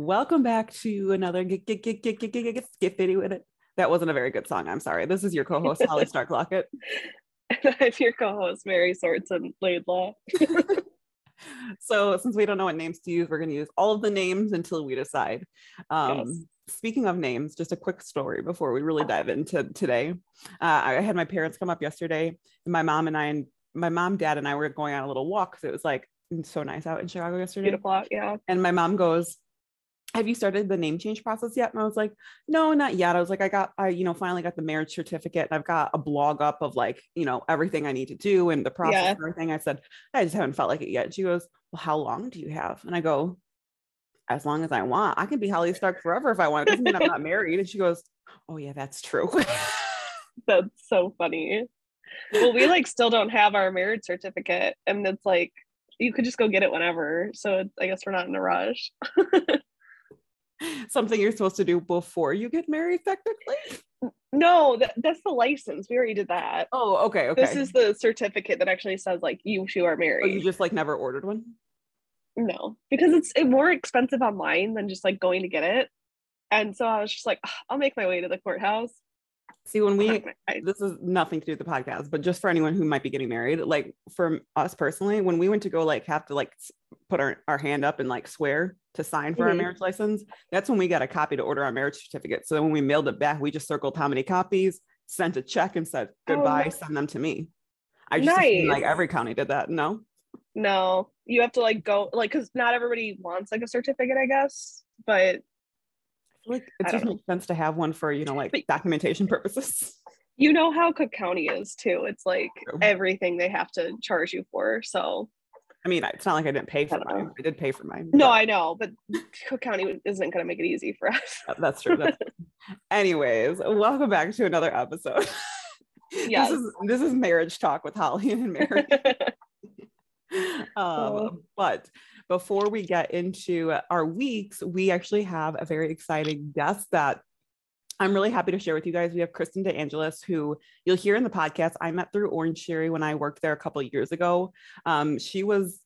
Welcome back to another get get get get get get get skip video with it. That wasn't a very good song. I'm sorry. This is your co-host Holly Stark Lockett. I'm your co-host Mary Swartzen Laidlaw. so since we don't know what names to use, we're going to use all of the names until we decide. Um, yes. Speaking of names, just a quick story before we really dive into today. Uh, I had my parents come up yesterday, and my mom and I and my mom, dad, and I were going on a little walk because it was like so nice out in Chicago yesterday. Beautiful out, yeah. And my mom goes, have you started the name change process yet? And I was like, no, not yet. I was like, I got, I, you know, finally got the marriage certificate and I've got a blog up of like, you know, everything I need to do and the process yeah. and everything. I said, I just haven't felt like it yet. She goes, well, how long do you have? And I go, as long as I want. I can be Holly Stark forever if I want. It doesn't mean I'm not married. And she goes, oh yeah, that's true. that's so funny. Well, we like still don't have our marriage certificate and it's like, you could just go get it whenever. So I guess we're not in a rush. something you're supposed to do before you get married, technically? No, that, that's the license. We already did that. Oh, okay, okay. This is the certificate that actually says like you two are married. Oh, you just like never ordered one? No, because it's more expensive online than just like going to get it. And so I was just like, I'll make my way to the courthouse. See, when we, this is nothing to do with the podcast, but just for anyone who might be getting married, like for us personally, when we went to go like have to like put our, our hand up and like swear to sign for mm-hmm. our marriage license, that's when we got a copy to order our marriage certificate. So then when we mailed it back, we just circled how many copies, sent a check and said oh, goodbye, oh, send them to me. I just nice. like every county did that. No. No, you have to like go like because not everybody wants like a certificate, I guess. But like it just makes sense to have one for you know like but, documentation purposes. You know how Cook County is too. It's like True. everything they have to charge you for. So I mean, it's not like I didn't pay for I mine. Know. I did pay for mine. No, I know, but Cook County isn't going to make it easy for us. That's true. That's true. Anyways, welcome back to another episode. Yes. this is this is marriage talk with Holly and Mary. um, oh. but before we get into our weeks, we actually have a very exciting guest that I'm really happy to share with you guys. We have Kristen DeAngelis, who you'll hear in the podcast. I met through Orange Theory when I worked there a couple years ago. Um, she was,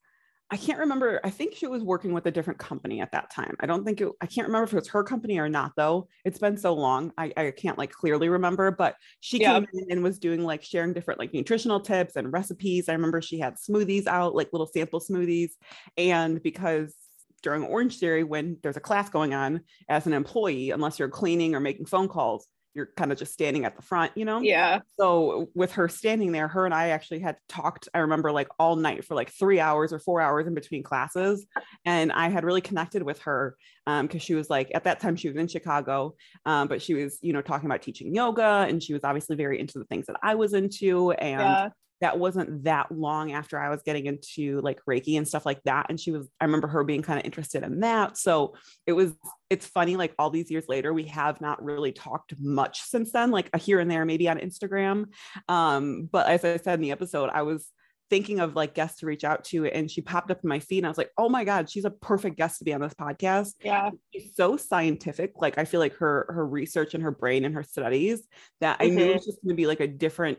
I can't remember. I think she was working with a different company at that time. I don't think it, I can't remember if it was her company or not, though. It's been so long. I, I can't like clearly remember, but she yeah. came in and was doing like sharing different like nutritional tips and recipes. I remember she had smoothies out, like little sample smoothies. And because during Orange Theory when there's a class going on as an employee, unless you're cleaning or making phone calls, you're kind of just standing at the front, you know? Yeah. So with her standing there, her and I actually had talked, I remember like all night for like three hours or four hours in between classes. And I had really connected with her because um, she was like, at that time she was in Chicago, um, but she was, you know, talking about teaching yoga and she was obviously very into the things that I was into. And yeah that wasn't that long after I was getting into like Reiki and stuff like that. And she was, I remember her being kind of interested in that. So it was, it's funny, like all these years later, we have not really talked much since then, like a here and there, maybe on Instagram. Um, but as I said in the episode, I was thinking of like guests to reach out to and she popped up in my feed and I was like, oh my God, she's a perfect guest to be on this podcast. Yeah. She's so scientific. Like I feel like her her research and her brain and her studies that mm-hmm. I knew it was just gonna be like a different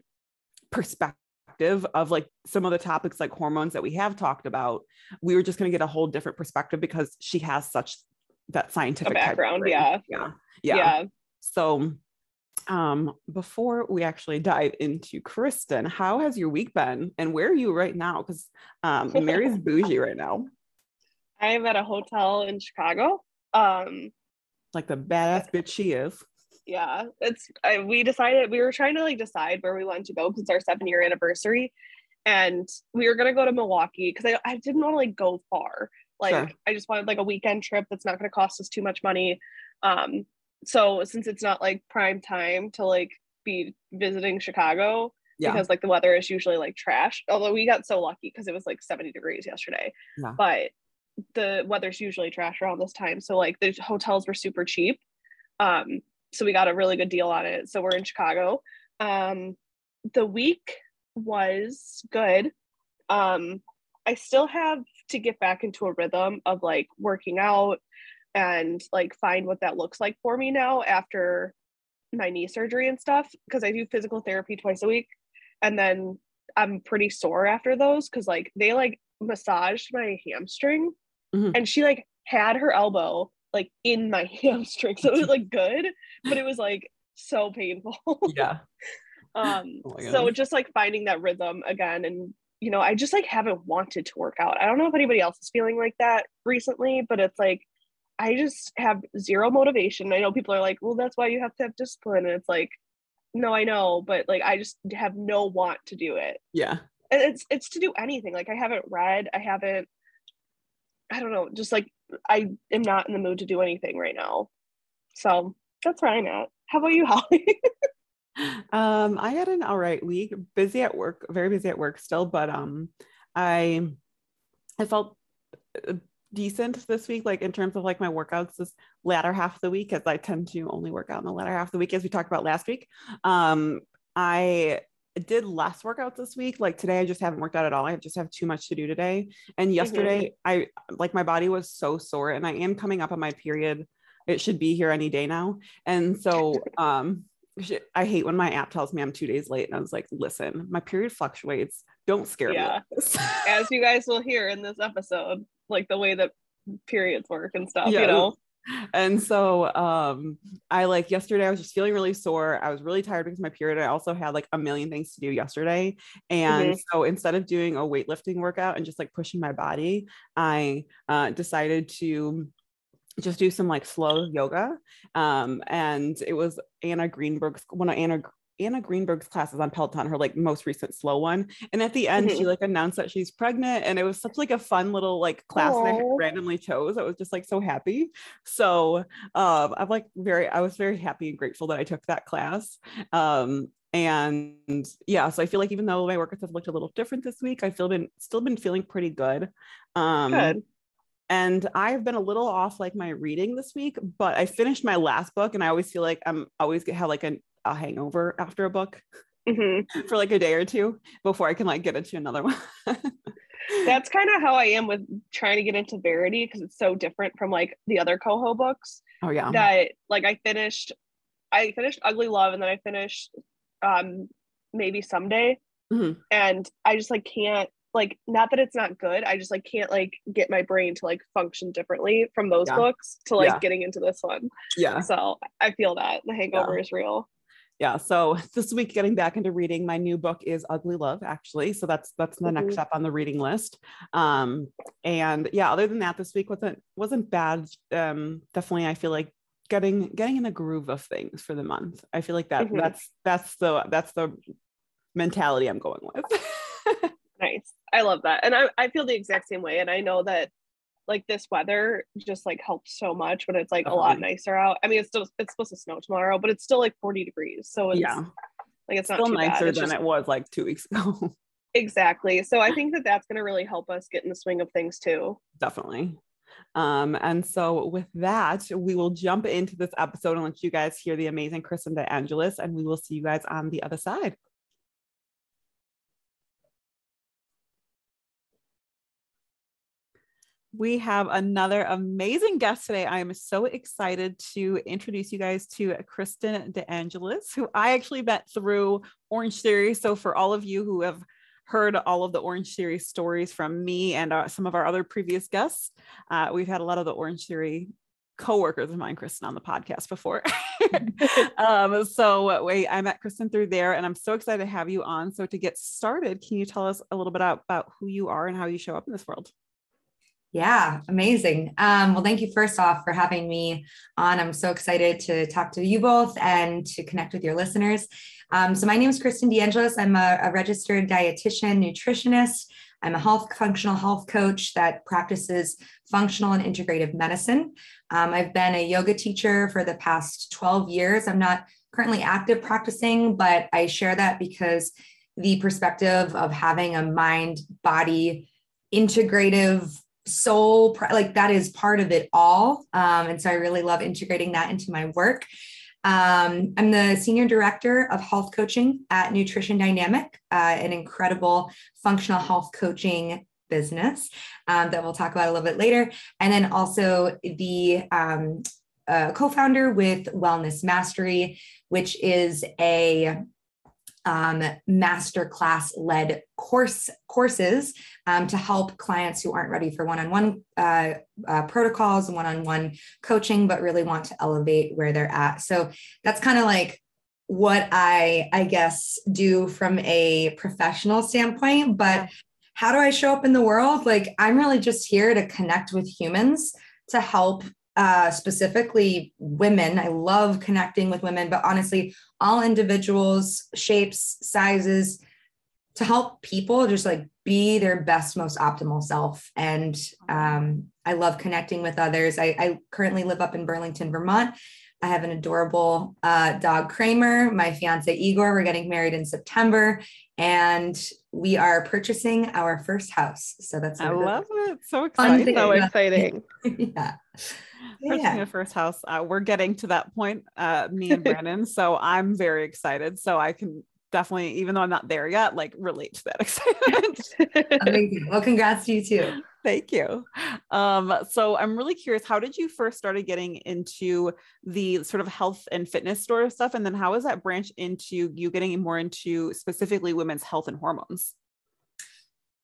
perspective perspective of like some of the topics like hormones that we have talked about, we were just going to get a whole different perspective because she has such that scientific a background. Yeah. yeah. Yeah. Yeah. So um before we actually dive into Kristen, how has your week been and where are you right now? Because um Mary's bougie right now. I am at a hotel in Chicago. Um like the badass bitch she is yeah it's I, we decided we were trying to like decide where we wanted to go because it's our seven year anniversary and we were gonna go to milwaukee because I, I didn't want to like go far like sure. i just wanted like a weekend trip that's not gonna cost us too much money um so since it's not like prime time to like be visiting chicago yeah. because like the weather is usually like trash although we got so lucky because it was like 70 degrees yesterday yeah. but the weather's usually trash around this time so like the hotels were super cheap um so we got a really good deal on it. So we're in Chicago. Um, the week was good. Um, I still have to get back into a rhythm of like working out and like find what that looks like for me now after my knee surgery and stuff because I do physical therapy twice a week and then I'm pretty sore after those because like they like massaged my hamstring mm-hmm. and she like had her elbow like in my hamstring. So it was like good, but it was like so painful. Yeah. um oh so just like finding that rhythm again and you know, I just like haven't wanted to work out. I don't know if anybody else is feeling like that recently, but it's like I just have zero motivation. I know people are like, well, that's why you have to have discipline. And it's like, no, I know, but like I just have no want to do it. Yeah. And it's it's to do anything. Like I haven't read, I haven't, I don't know, just like I am not in the mood to do anything right now. So that's where I'm at. How about you, Holly? um, I had an all right week, busy at work, very busy at work still, but um I I felt uh, decent this week, like in terms of like my workouts this latter half of the week, as I tend to only work out in the latter half of the week, as we talked about last week. Um, I did less workouts this week. Like today, I just haven't worked out at all. I just have too much to do today. And mm-hmm. yesterday, mm-hmm. I like my body was so sore, and I am coming up on my period. It should be here any day now. And so, um, I hate when my app tells me I'm two days late, and I was like, listen, my period fluctuates. Don't scare yeah. me. As you guys will hear in this episode, like the way that periods work and stuff, yeah. you know? And so um I like yesterday I was just feeling really sore. I was really tired because my period. I also had like a million things to do yesterday. And mm-hmm. so instead of doing a weightlifting workout and just like pushing my body, I uh, decided to just do some like slow yoga. Um, and it was Anna Greenberg's one of Anna Anna Greenberg's classes on Peloton, her like most recent slow one. And at the end, mm-hmm. she like announced that she's pregnant, and it was such like a fun little like class Aww. that I randomly chose. I was just like so happy. So um, I'm like very, I was very happy and grateful that I took that class. Um, and yeah, so I feel like even though my workouts have looked a little different this week, I feel been still been feeling pretty good. Um, good. And I've been a little off like my reading this week, but I finished my last book, and I always feel like I'm always have like an a hangover after a book mm-hmm. for like a day or two before I can like get into another one. That's kind of how I am with trying to get into Verity because it's so different from like the other coho books. Oh yeah. That like I finished I finished Ugly Love and then I finished um maybe someday. Mm-hmm. And I just like can't like not that it's not good. I just like can't like get my brain to like function differently from those yeah. books to like yeah. getting into this one. Yeah. So I feel that the hangover yeah. is real yeah so this week getting back into reading my new book is ugly love actually so that's that's the mm-hmm. next step on the reading list. Um and yeah other than that this week wasn't wasn't bad. Um definitely i feel like getting getting in the groove of things for the month. I feel like that mm-hmm. that's that's the that's the mentality i'm going with. Nice. I love that. And I, I feel the exact same way and i know that like this weather just like helps so much when it's like uh-huh. a lot nicer out. I mean, it's still it's supposed to snow tomorrow, but it's still like 40 degrees. So it's yeah, like it's still nicer bad. than just, it was like two weeks ago. exactly. So I think that that's going to really help us get in the swing of things too. Definitely. Um, and so with that, we will jump into this episode and let you guys hear the amazing Kristen DeAngelis, and we will see you guys on the other side. We have another amazing guest today. I am so excited to introduce you guys to Kristen DeAngelis, who I actually met through Orange Theory. So, for all of you who have heard all of the Orange Theory stories from me and uh, some of our other previous guests, uh, we've had a lot of the Orange Theory co-workers of mine, Kristen, on the podcast before. um, so wait, I met Kristen through there, and I'm so excited to have you on. So, to get started, can you tell us a little bit about, about who you are and how you show up in this world? Yeah, amazing. Um, well, thank you first off for having me on. I'm so excited to talk to you both and to connect with your listeners. Um, so, my name is Kristen DeAngelis. I'm a, a registered dietitian, nutritionist. I'm a health functional health coach that practices functional and integrative medicine. Um, I've been a yoga teacher for the past 12 years. I'm not currently active practicing, but I share that because the perspective of having a mind body integrative soul like that is part of it all. Um, and so i really love integrating that into my work. Um, i'm the senior director of health coaching at nutrition dynamic uh, an incredible functional health coaching business um, that we'll talk about a little bit later. And then also the um, uh, co-founder with wellness mastery which is a um, master class led course courses um, to help clients who aren't ready for one-on-one uh, uh, protocols one-on-one coaching but really want to elevate where they're at. So that's kind of like what i i guess do from a professional standpoint but how do i show up in the world? Like i'm really just here to connect with humans to help uh, specifically women. I love connecting with women, but honestly, all individuals, shapes, sizes, to help people just like be their best, most optimal self. And um, I love connecting with others. I, I, currently live up in Burlington, Vermont. I have an adorable uh, dog, Kramer, my fiance, Igor. We're getting married in September and we are purchasing our first house. So that's I love it. So exciting. So exciting. yeah purchasing yeah. a first house. Uh, we're getting to that point, uh, me and Brandon. so I'm very excited. So I can definitely, even though I'm not there yet, like relate to that excitement. Amazing. Well, congrats to you too. Thank you. Um, so I'm really curious, how did you first started getting into the sort of health and fitness store stuff? And then how was that branch into you getting more into specifically women's health and hormones?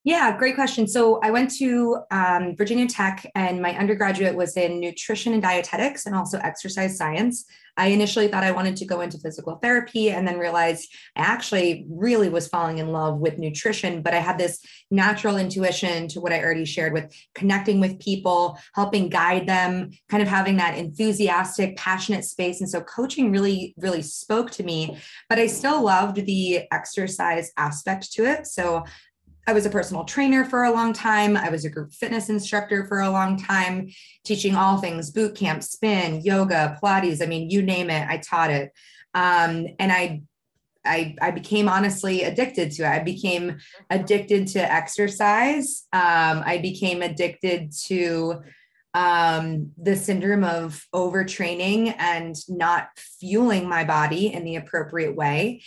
Yeah, great question. So I went to um, Virginia Tech, and my undergraduate was in nutrition and dietetics and also exercise science. I initially thought I wanted to go into physical therapy and then realized I actually really was falling in love with nutrition, but I had this natural intuition to what I already shared with connecting with people, helping guide them, kind of having that enthusiastic, passionate space. And so coaching really, really spoke to me, but I still loved the exercise aspect to it. So I was a personal trainer for a long time. I was a group fitness instructor for a long time, teaching all things boot camp, spin, yoga, Pilates. I mean, you name it, I taught it. Um, and I, I, I became honestly addicted to it. I became addicted to exercise. Um, I became addicted to um, the syndrome of overtraining and not fueling my body in the appropriate way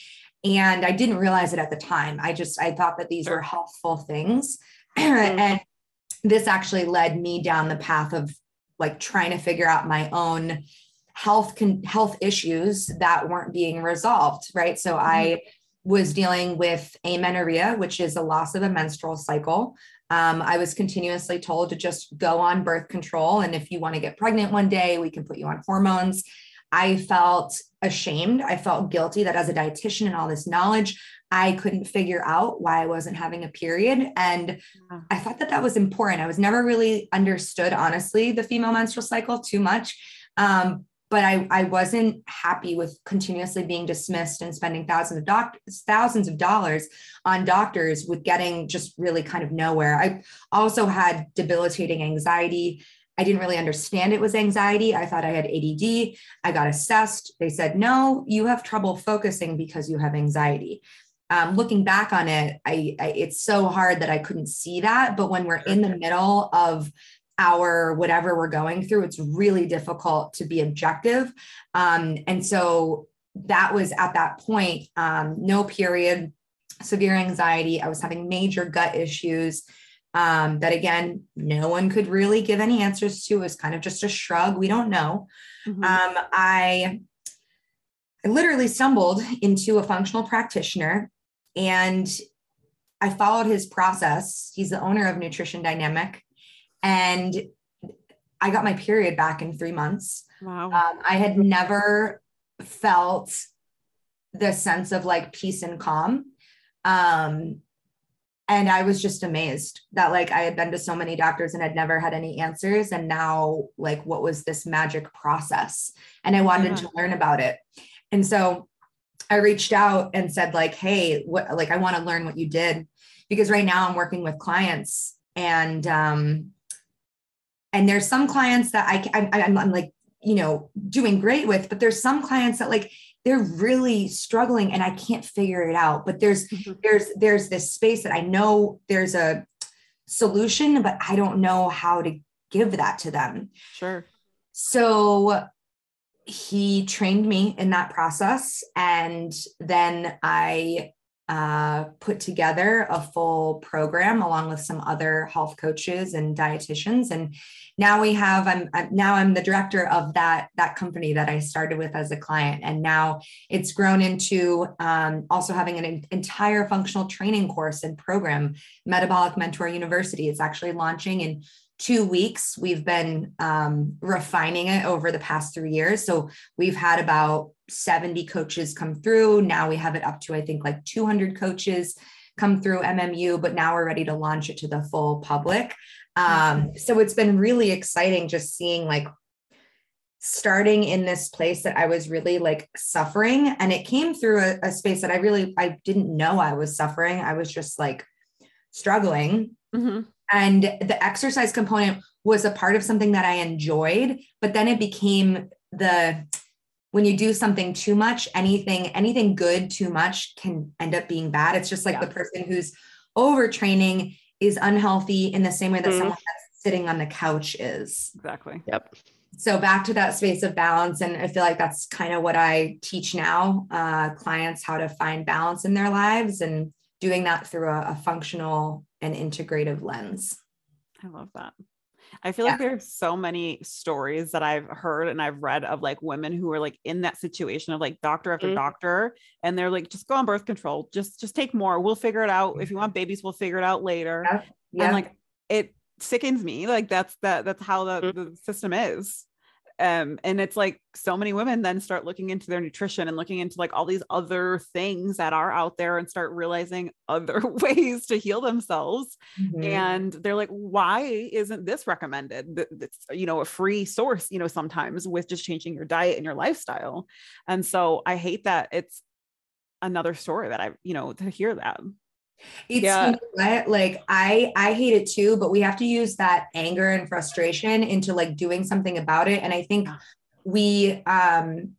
and i didn't realize it at the time i just i thought that these were helpful things mm-hmm. and this actually led me down the path of like trying to figure out my own health con- health issues that weren't being resolved right so mm-hmm. i was dealing with amenorrhea which is a loss of a menstrual cycle um, I was continuously told to just go on birth control. And if you want to get pregnant one day, we can put you on hormones. I felt ashamed. I felt guilty that as a dietitian and all this knowledge, I couldn't figure out why I wasn't having a period. And I thought that that was important. I was never really understood, honestly, the female menstrual cycle too much. Um, but I, I wasn't happy with continuously being dismissed and spending thousands of doctors, thousands of dollars on doctors with getting just really kind of nowhere. I also had debilitating anxiety I didn't really understand it was anxiety. I thought I had ADD. I got assessed. They said, no, you have trouble focusing because you have anxiety. Um, looking back on it, I, I, it's so hard that I couldn't see that. But when we're in the middle of our whatever we're going through, it's really difficult to be objective. Um, and so that was at that point, um, no period, severe anxiety. I was having major gut issues um, that again, no one could really give any answers to. It was kind of just a shrug. We don't know. Mm-hmm. Um, I, I literally stumbled into a functional practitioner and I followed his process. He's the owner of Nutrition Dynamic. And I got my period back in three months. Wow. Um, I had never felt the sense of like peace and calm. Um, and i was just amazed that like i had been to so many doctors and had never had any answers. And now like what was this magic process? And i wanted yeah. to learn about it. And so i reached out and said like hey what like i want to learn what you did. Because right now i'm working with clients and um and there's some clients that i I, I'm, I'm like you know doing great with but there's some clients that like they're really struggling and I can't figure it out. But there's mm-hmm. there's there's this space that I know there's a solution, but I don't know how to give that to them. Sure. So he trained me in that process and then I uh, put together a full program along with some other health coaches and dietitians and now we have I'm, I'm, now i'm the director of that that company that i started with as a client and now it's grown into um, also having an entire functional training course and program metabolic mentor university it's actually launching in two weeks we've been um, refining it over the past three years so we've had about 70 coaches come through. Now we have it up to, I think, like 200 coaches come through MMU, but now we're ready to launch it to the full public. Um, so it's been really exciting just seeing like starting in this place that I was really like suffering. And it came through a, a space that I really, I didn't know I was suffering. I was just like struggling. Mm-hmm. And the exercise component was a part of something that I enjoyed, but then it became the when you do something too much, anything, anything good too much can end up being bad. It's just like yeah. the person who's overtraining is unhealthy in the same way that mm-hmm. someone that's sitting on the couch is. Exactly. Yep. So back to that space of balance. And I feel like that's kind of what I teach now, uh, clients how to find balance in their lives and doing that through a, a functional and integrative lens. I love that. I feel yeah. like there's so many stories that I've heard and I've read of like women who are like in that situation of like doctor after mm-hmm. doctor and they're like just go on birth control just just take more we'll figure it out if you want babies we'll figure it out later yeah. Yeah. and like it sickens me like that's that that's how the, mm-hmm. the system is um and it's like so many women then start looking into their nutrition and looking into like all these other things that are out there and start realizing other ways to heal themselves. Mm-hmm. and they're like why isn't this recommended? It's you know a free source you know sometimes with just changing your diet and your lifestyle. And so i hate that it's another story that i you know to hear that it's yeah. you know like I I hate it too, but we have to use that anger and frustration into like doing something about it. And I think we um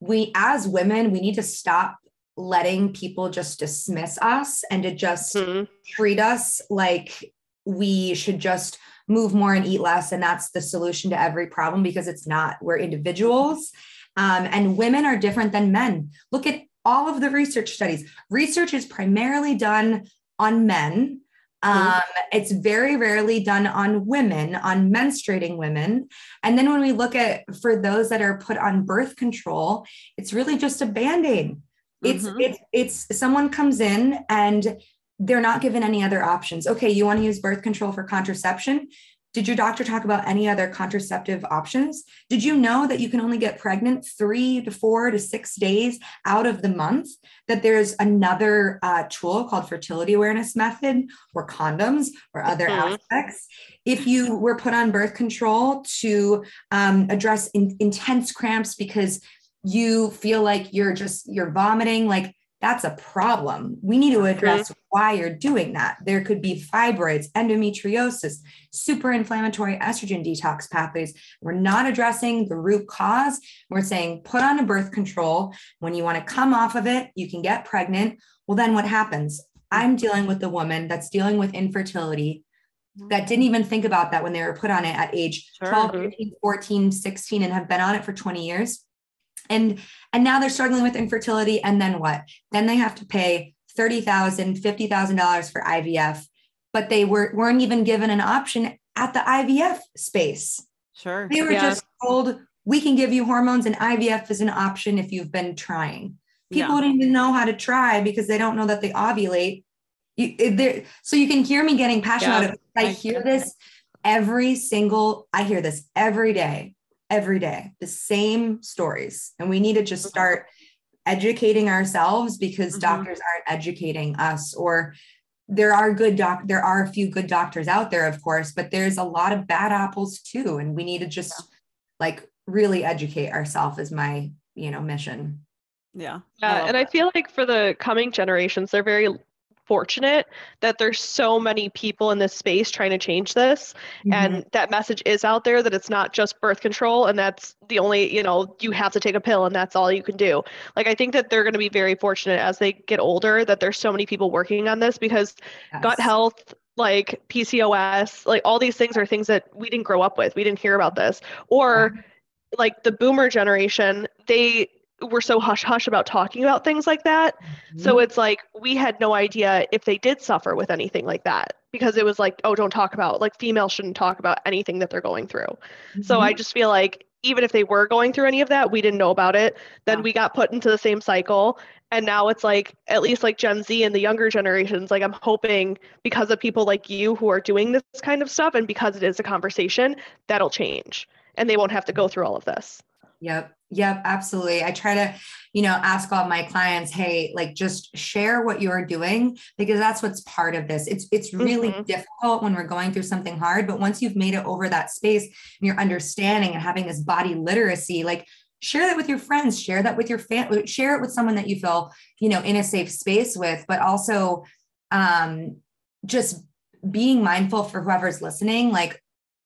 we as women we need to stop letting people just dismiss us and to just mm-hmm. treat us like we should just move more and eat less and that's the solution to every problem because it's not we're individuals um, and women are different than men look at all of the research studies. Research is primarily done on men. Mm-hmm. Um, it's very rarely done on women, on menstruating women. And then when we look at for those that are put on birth control, it's really just a band aid. It's mm-hmm. it's it's someone comes in and they're not given any other options. Okay, you want to use birth control for contraception? Did your doctor talk about any other contraceptive options? Did you know that you can only get pregnant three to four to six days out of the month? That there's another uh, tool called fertility awareness method or condoms or other mm-hmm. aspects. If you were put on birth control to um, address in, intense cramps because you feel like you're just you're vomiting, like that's a problem. We need to address mm-hmm. why you're doing that. There could be fibroids, endometriosis, super inflammatory estrogen detox pathways. We're not addressing the root cause. We're saying put on a birth control. When you want to come off of it, you can get pregnant. Well, then what happens? I'm dealing with the woman that's dealing with infertility that didn't even think about that when they were put on it at age sure. 12, 13, 14, 16, and have been on it for 20 years and and now they're struggling with infertility and then what? Then they have to pay $30000 $50000 for ivf but they were, weren't even given an option at the ivf space. Sure. They were yeah. just told we can give you hormones and ivf is an option if you've been trying. People yeah. don't even know how to try because they don't know that they ovulate. You, so you can hear me getting passionate yeah. about it. I hear this every single i hear this every day every day, the same stories. And we need to just start educating ourselves because mm-hmm. doctors aren't educating us or there are good doc there are a few good doctors out there of course but there's a lot of bad apples too and we need to just yeah. like really educate ourselves is my you know mission yeah yeah and that. i feel like for the coming generations they're very fortunate that there's so many people in this space trying to change this. Mm-hmm. and that message is out there that it's not just birth control and that's the only you know you have to take a pill and that's all you can do. Like i think that they're going to be very fortunate as they get older that there's so many people working on this because yes. gut health like pcos like all these things are things that we didn't grow up with. We didn't hear about this. Or like the boomer generation they we're so hush hush about talking about things like that. Mm-hmm. So it's like we had no idea if they did suffer with anything like that because it was like, oh, don't talk about like females shouldn't talk about anything that they're going through. Mm-hmm. So I just feel like even if they were going through any of that, we didn't know about it. Then yeah. we got put into the same cycle. And now it's like, at least like Gen Z and the younger generations, like I'm hoping because of people like you who are doing this kind of stuff and because it is a conversation, that'll change and they won't have to go through all of this. Yep. Yep, absolutely. I try to, you know, ask all my clients, hey, like just share what you're doing because that's what's part of this. It's it's really mm-hmm. difficult when we're going through something hard, but once you've made it over that space and you're understanding and having this body literacy, like share that with your friends, share that with your family, share it with someone that you feel, you know, in a safe space with, but also um just being mindful for whoever's listening, like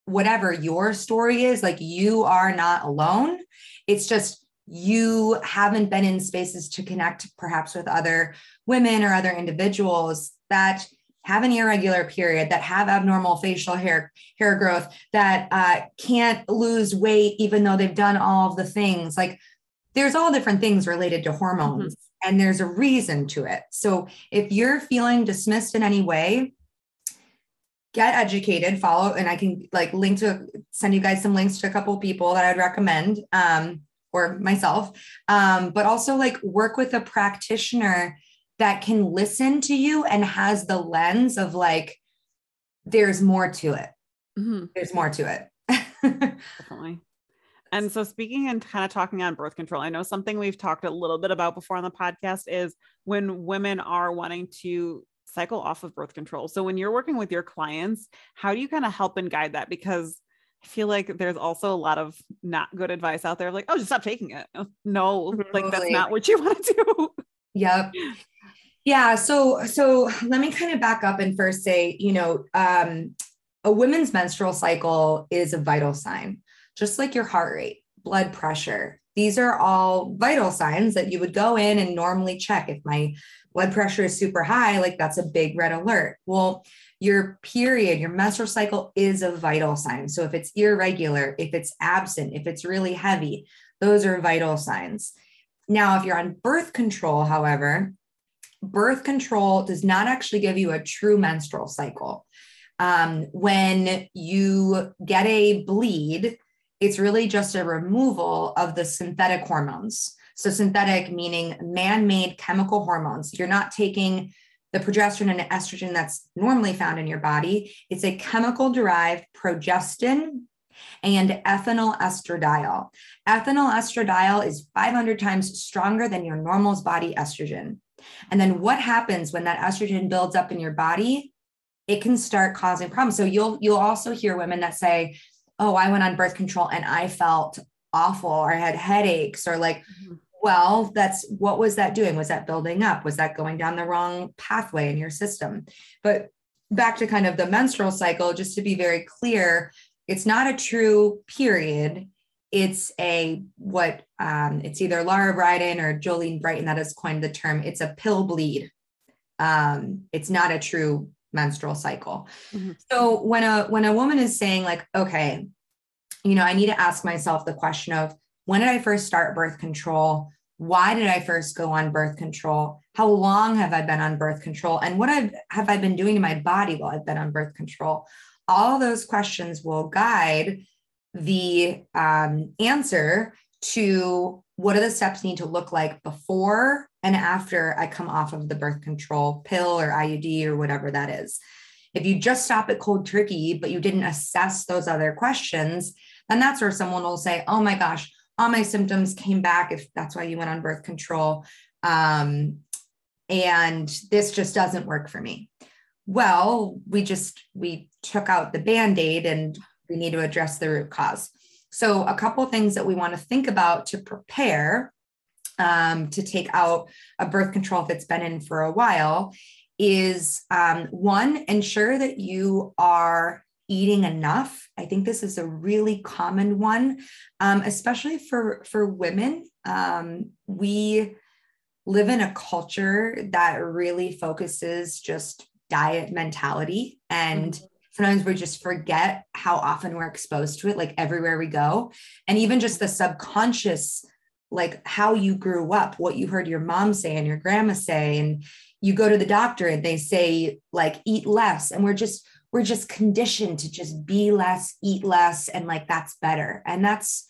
whatever your story is, like you are not alone. It's just you haven't been in spaces to connect perhaps with other women or other individuals that have an irregular period that have abnormal facial hair hair growth that uh, can't lose weight even though they've done all of the things. Like there's all different things related to hormones mm-hmm. and there's a reason to it. So if you're feeling dismissed in any way get educated follow and i can like link to send you guys some links to a couple people that i'd recommend um, or myself. Um, but also like work with a practitioner that can listen to you and has the lens of like there's more to it. Mm-hmm. there's more to it. Definitely. And so speaking and kind of talking on birth control i know something we've talked a little bit about before on the podcast is when women are wanting to cycle off of birth control. So when you're working with your clients, how do you kind of help and guide that? Because I feel like there's also a lot of not good advice out there, like, oh, just stop taking it. No, like that's not what you want to do. Yep. Yeah. So so let me kind of back up and first say, you know, um, a woman's menstrual cycle is a vital sign, just like your heart rate, blood pressure. These are all vital signs that you would go in and normally check. If my blood pressure is super high, like that's a big red alert. Well, your period, your menstrual cycle is a vital sign. So if it's irregular, if it's absent, if it's really heavy, those are vital signs. Now, if you're on birth control, however, birth control does not actually give you a true menstrual cycle. Um, when you get a bleed, it's really just a removal of the synthetic hormones. So, synthetic meaning man made chemical hormones. You're not taking the progesterone and estrogen that's normally found in your body. It's a chemical derived progestin and ethinyl estradiol. Ethinyl estradiol is 500 times stronger than your normal's body estrogen. And then what happens when that estrogen builds up in your body? It can start causing problems. So you'll you'll also hear women that say, "Oh, I went on birth control and I felt awful or I had headaches or like mm-hmm well that's what was that doing was that building up was that going down the wrong pathway in your system but back to kind of the menstrual cycle just to be very clear it's not a true period it's a what um, it's either Lara Briden or Jolene Brighten that has coined the term. It's a pill bleed. Um, it's not a true menstrual cycle. Mm-hmm. So when a when a woman is saying like, okay, you know, I need to ask myself the question of when did I first start birth control? why did I first go on birth control? How long have I been on birth control? And what I've, have I been doing to my body while I've been on birth control? All those questions will guide the um, answer to what do the steps need to look like before and after I come off of the birth control pill or IUD or whatever that is. If you just stop at cold turkey, but you didn't assess those other questions, then that's where someone will say, oh my gosh, all my symptoms came back if that's why you went on birth control. Um, and this just doesn't work for me. Well we just we took out the band-aid and we need to address the root cause. So a couple things that we want to think about to prepare um, to take out a birth control if it's been in for a while is um, one ensure that you are eating enough. I think this is a really common one, um, especially for for women. Um, we live in a culture that really focuses just diet mentality and mm-hmm. sometimes we just forget how often we're exposed to it like everywhere we go and even just the subconscious like how you grew up, what you heard your mom say and your grandma say. And you go to the doctor and they say, like, eat less. And we're just, we're just conditioned to just be less, eat less, and like that's better. And that's,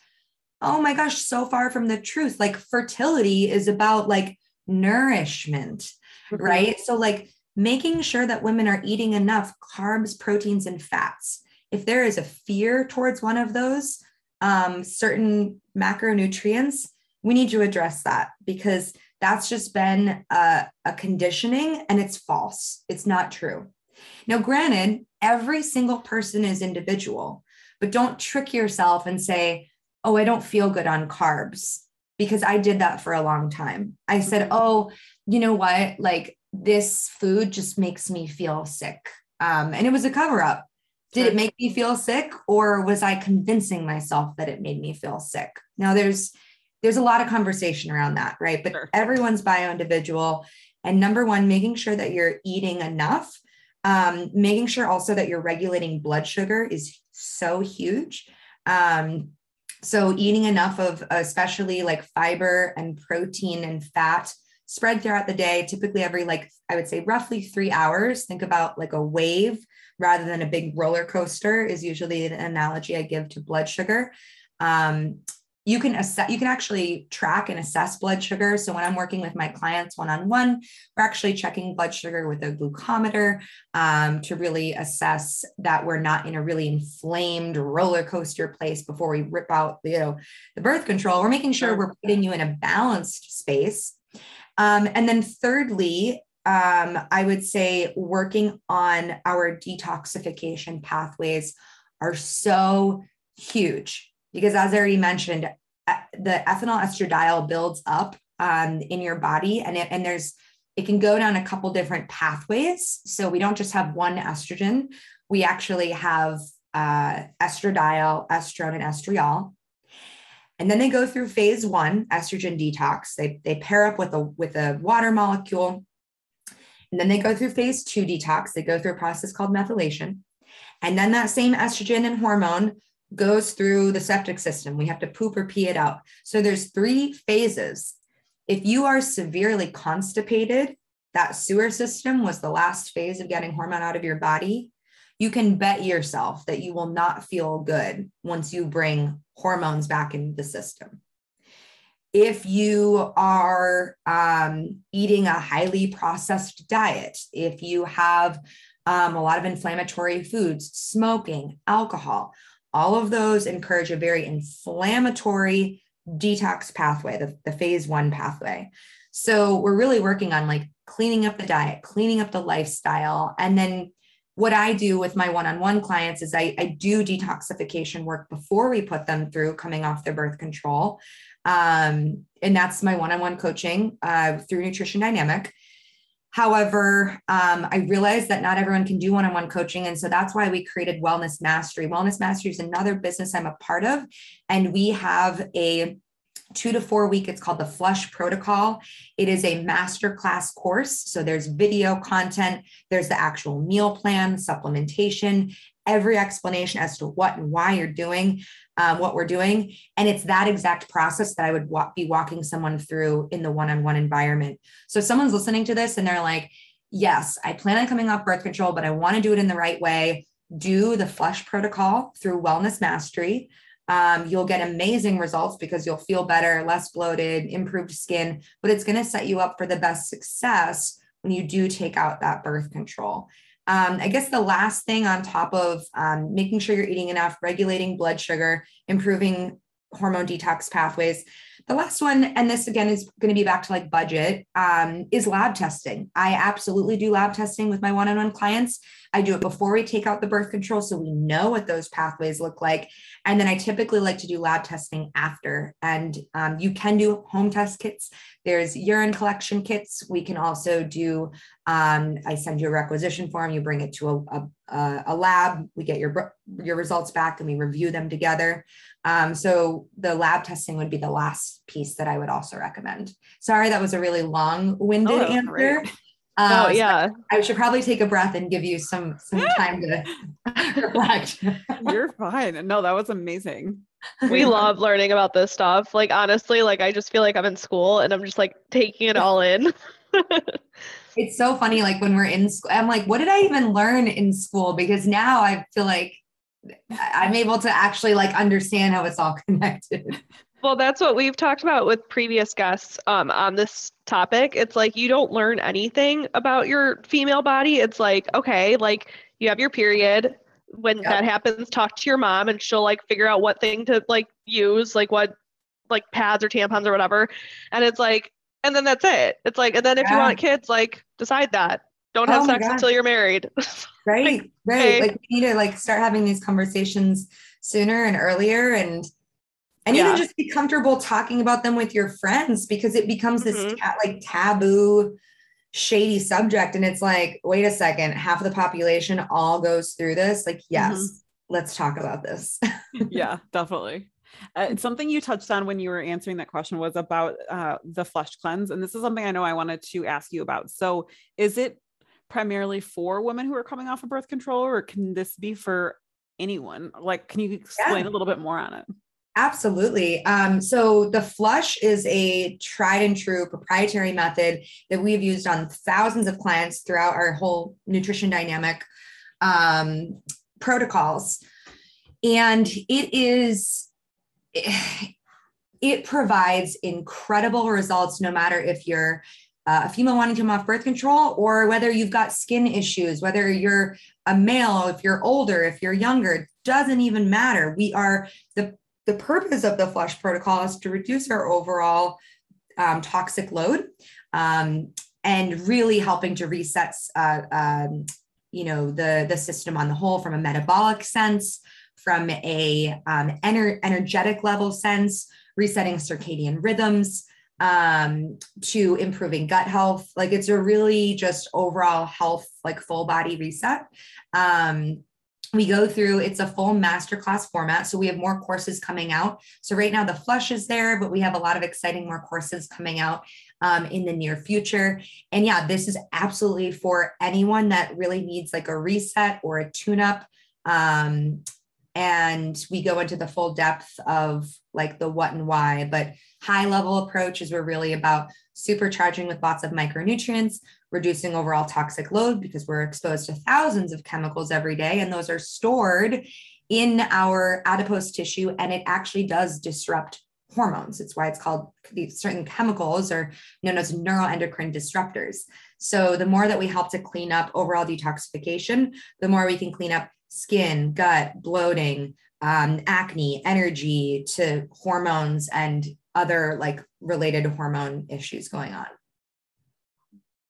oh my gosh, so far from the truth. Like fertility is about like nourishment, mm-hmm. right? So, like, making sure that women are eating enough carbs, proteins, and fats. If there is a fear towards one of those, um, certain macronutrients, we need to address that because that's just been a, a conditioning and it's false. It's not true. Now, granted, every single person is individual, but don't trick yourself and say, oh, I don't feel good on carbs because I did that for a long time. I said, mm-hmm. oh, you know what? Like this food just makes me feel sick. Um, and it was a cover up. Did it make me feel sick or was I convincing myself that it made me feel sick? Now there's there's a lot of conversation around that, right? But sure. everyone's bio individual. And number one, making sure that you're eating enough, um, making sure also that you're regulating blood sugar is so huge. Um, so eating enough of especially like fiber and protein and fat spread throughout the day, typically every like I would say roughly three hours. Think about like a wave rather than a big roller coaster is usually an analogy I give to blood sugar. Um, you can assess, you can actually track and assess blood sugar. So when I'm working with my clients one-on-one, we're actually checking blood sugar with a glucometer um, to really assess that we're not in a really inflamed roller coaster place before we rip out, you know, the birth control. We're making sure we're putting you in a balanced space. Um, and then thirdly, um, I would say working on our detoxification pathways are so huge because as I already mentioned, the ethinyl estradiol builds up um, in your body and it, and there's it can go down a couple different pathways. So we don't just have one estrogen. We actually have uh, estradiol, estrone, and estriol. And then they go through phase one, estrogen detox. They, they pair up with a with a water molecule. And then they go through phase two detox. They go through a process called methylation. And then that same estrogen and hormone goes through the septic system. We have to poop or pee it out. So there's three phases. If you are severely constipated, that sewer system was the last phase of getting hormone out of your body. You can bet yourself that you will not feel good once you bring hormones back into the system. If you are um, eating a highly processed diet, if you have um, a lot of inflammatory foods, smoking, alcohol, all of those encourage a very inflammatory detox pathway, the, the phase one pathway. So we're really working on like cleaning up the diet, cleaning up the lifestyle. And then what I do with my one on one clients is I, I, do detoxification work before we put them through coming off their birth control. Um, and that's my one on one coaching uh, through Nutrition Dynamic. However, um, I realized that not everyone can do one on one coaching. And so that's why we created Wellness Mastery. Wellness Mastery is another business I'm a part of. And we have a two to four week it's called the flush protocol it is a master class course so there's video content there's the actual meal plan supplementation every explanation as to what and why you're doing um, what we're doing. And it's that exact process that I would wa- be walking someone through in the one on one environment. So someone's listening to this and they're like, yes, I plan on coming off birth control, but I want to do it in the right way, do the flush protocol through Wellness Mastery. Um, you'll get amazing results because you'll feel better, less bloated, improved skin, but it's going to set you up for the best success when you do take out that birth control. Um, I guess the last thing on top of um, making sure you're eating enough, regulating blood sugar, improving hormone detox pathways. The last one, and this again is going to be back to like budget, um, is lab testing. I absolutely do lab testing with my one on one clients. I do it before we take out the birth control so we know what those pathways look like. And then I typically like to do lab testing after. And um, you can do home test kits. There's urine collection kits. We can also do, um, I send you a requisition form, you bring it to a, a, a, lab, we get your, your results back and we review them together. Um, so the lab testing would be the last piece that I would also recommend. Sorry, that was a really long winded oh, answer. Um, oh yeah. So I should probably take a breath and give you some some time to reflect. You're fine. No, that was amazing. We love learning about this stuff. Like honestly, like I just feel like I'm in school and I'm just like taking it all in. it's so funny. Like when we're in school, I'm like, what did I even learn in school? Because now I feel like I'm able to actually like understand how it's all connected. Well, that's what we've talked about with previous guests um, on this topic. It's like you don't learn anything about your female body. It's like, okay, like you have your period. When that happens, talk to your mom and she'll like figure out what thing to like use, like what like pads or tampons or whatever. And it's like, and then that's it. It's like, and then if yeah. you want kids, like decide that. Don't have oh sex until you're married. right. like, right. Okay. Like we need to like start having these conversations sooner and earlier and and yeah. even just be comfortable talking about them with your friends because it becomes this mm-hmm. ta- like taboo shady subject and it's like wait a second half of the population all goes through this like yes mm-hmm. let's talk about this yeah definitely uh, something you touched on when you were answering that question was about uh, the flush cleanse and this is something i know i wanted to ask you about so is it primarily for women who are coming off of birth control or can this be for anyone like can you explain yeah. a little bit more on it Absolutely. Um, so the flush is a tried and true proprietary method that we've used on thousands of clients throughout our whole nutrition dynamic um, protocols. And it is, it provides incredible results no matter if you're uh, a female wanting to come off birth control or whether you've got skin issues, whether you're a male, if you're older, if you're younger, doesn't even matter. We are the the purpose of the flush protocol is to reduce our overall um, toxic load um, and really helping to reset, uh, um, you know, the, the system on the whole from a metabolic sense, from a um, ener- energetic level sense, resetting circadian rhythms, um, to improving gut health. Like it's a really just overall health, like full body reset. Um, we go through it's a full masterclass format so we have more courses coming out. So right now the flush is there but we have a lot of exciting more courses coming out um, in the near future. And yeah this is absolutely for anyone that really needs like a reset or a tune up um, and we go into the full depth of like the what and why. But high level approach is we're really about supercharging with lots of micronutrients reducing overall toxic load because we're exposed to thousands of chemicals every day and those are stored in our adipose tissue and it actually does disrupt hormones. It's why it's called these certain chemicals are known as neuroendocrine disruptors. So the more that we help to clean up overall detoxification the more we can clean up skin gut bloating um, acne energy to hormones and other like related hormone issues going on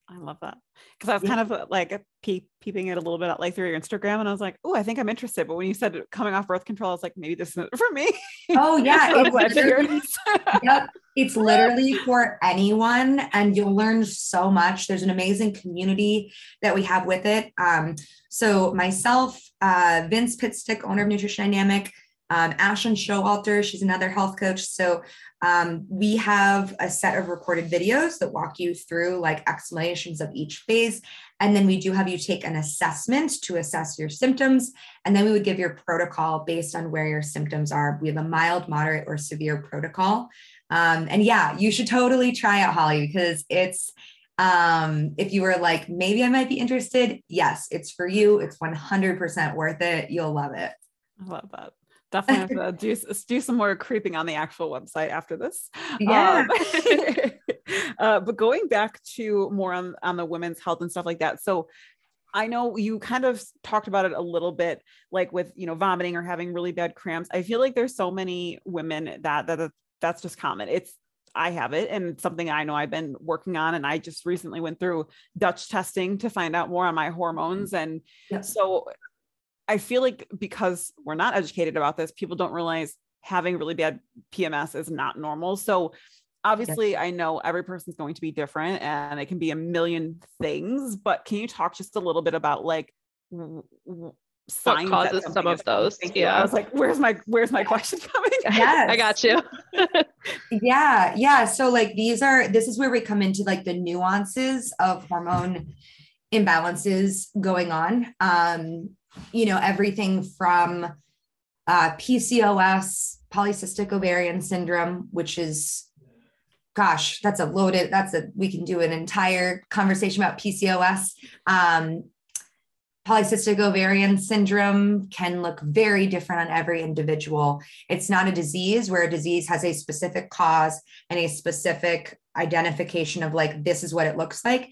I love that because I was yeah. kind of uh, like peep, peeping it a little bit at like through your Instagram, and I was like, "Oh, I think I'm interested." But when you said coming off birth control, I was like, "Maybe this isn't for me." Oh yeah, it's literally, yep, it's literally for anyone, and you'll learn so much. There's an amazing community that we have with it. Um, so myself, uh, Vince Pitstick, owner of Nutrition Dynamic, um, Ashlyn Showalter, she's another health coach. So um, we have a set of recorded videos that walk you through like explanations of each phase. And then we do have you take an assessment to assess your symptoms. And then we would give your protocol based on where your symptoms are. We have a mild, moderate, or severe protocol. Um, and yeah, you should totally try out Holly because it's, um, if you were like, maybe I might be interested, yes, it's for you. It's 100% worth it. You'll love it. I love that definitely have to do, do some more creeping on the actual website after this. Yeah. Um, uh, but going back to more on, on the women's health and stuff like that. So I know you kind of talked about it a little bit, like with, you know, vomiting or having really bad cramps. I feel like there's so many women that, that that's just common. It's, I have it and something I know I've been working on. And I just recently went through Dutch testing to find out more on my hormones. And so I feel like because we're not educated about this, people don't realize having really bad PMS is not normal. So obviously yes. I know every person's going to be different and it can be a million things, but can you talk just a little bit about like signs what causes some of those. Yeah. I was like, where's my where's my question coming? Yes. I got you. yeah. Yeah. So like these are this is where we come into like the nuances of hormone imbalances going on. Um, you know, everything from uh, PCOS, polycystic ovarian syndrome, which is gosh, that's a loaded, that's a, we can do an entire conversation about PCOS. Um, polycystic ovarian syndrome can look very different on every individual. It's not a disease where a disease has a specific cause and a specific identification of like, this is what it looks like.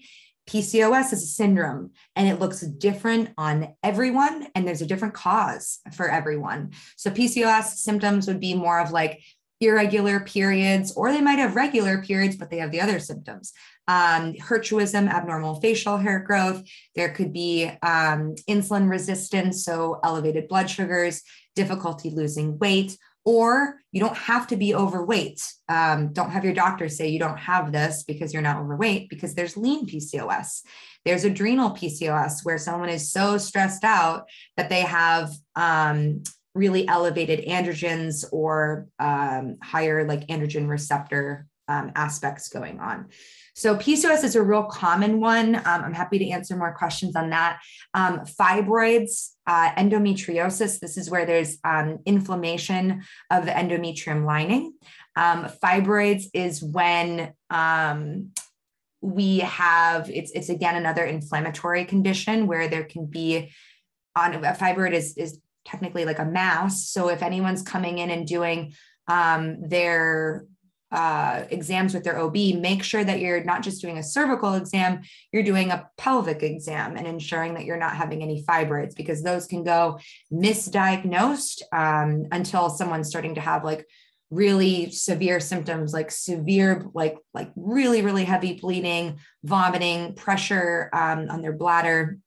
PCOS is a syndrome and it looks different on everyone, and there's a different cause for everyone. So, PCOS symptoms would be more of like irregular periods, or they might have regular periods, but they have the other symptoms. Um, hirsutism, abnormal facial hair growth. There could be um, insulin resistance, so elevated blood sugars, difficulty losing weight, or you don't have to be overweight. Um, don't have your doctor say you don't have this because you're not overweight, because there's lean PCOS. There's adrenal PCOS where someone is so stressed out that they have um, really elevated androgens or um, higher like androgen receptor um, aspects going on. So PCOS is a real common one. Um, I'm happy to answer more questions on that. Um, fibroids, uh, endometriosis. This is where there's um, inflammation of the endometrium lining. Um, fibroids is when um, we have it's it's again another inflammatory condition where there can be on a fibroid is is technically like a mass. So if anyone's coming in and doing um, their uh, exams with their OB, make sure that you're not just doing a cervical exam, you're doing a pelvic exam and ensuring that you're not having any fibroids because those can go misdiagnosed um, until someone's starting to have like really severe symptoms like severe like like really really heavy bleeding vomiting pressure um, on their bladder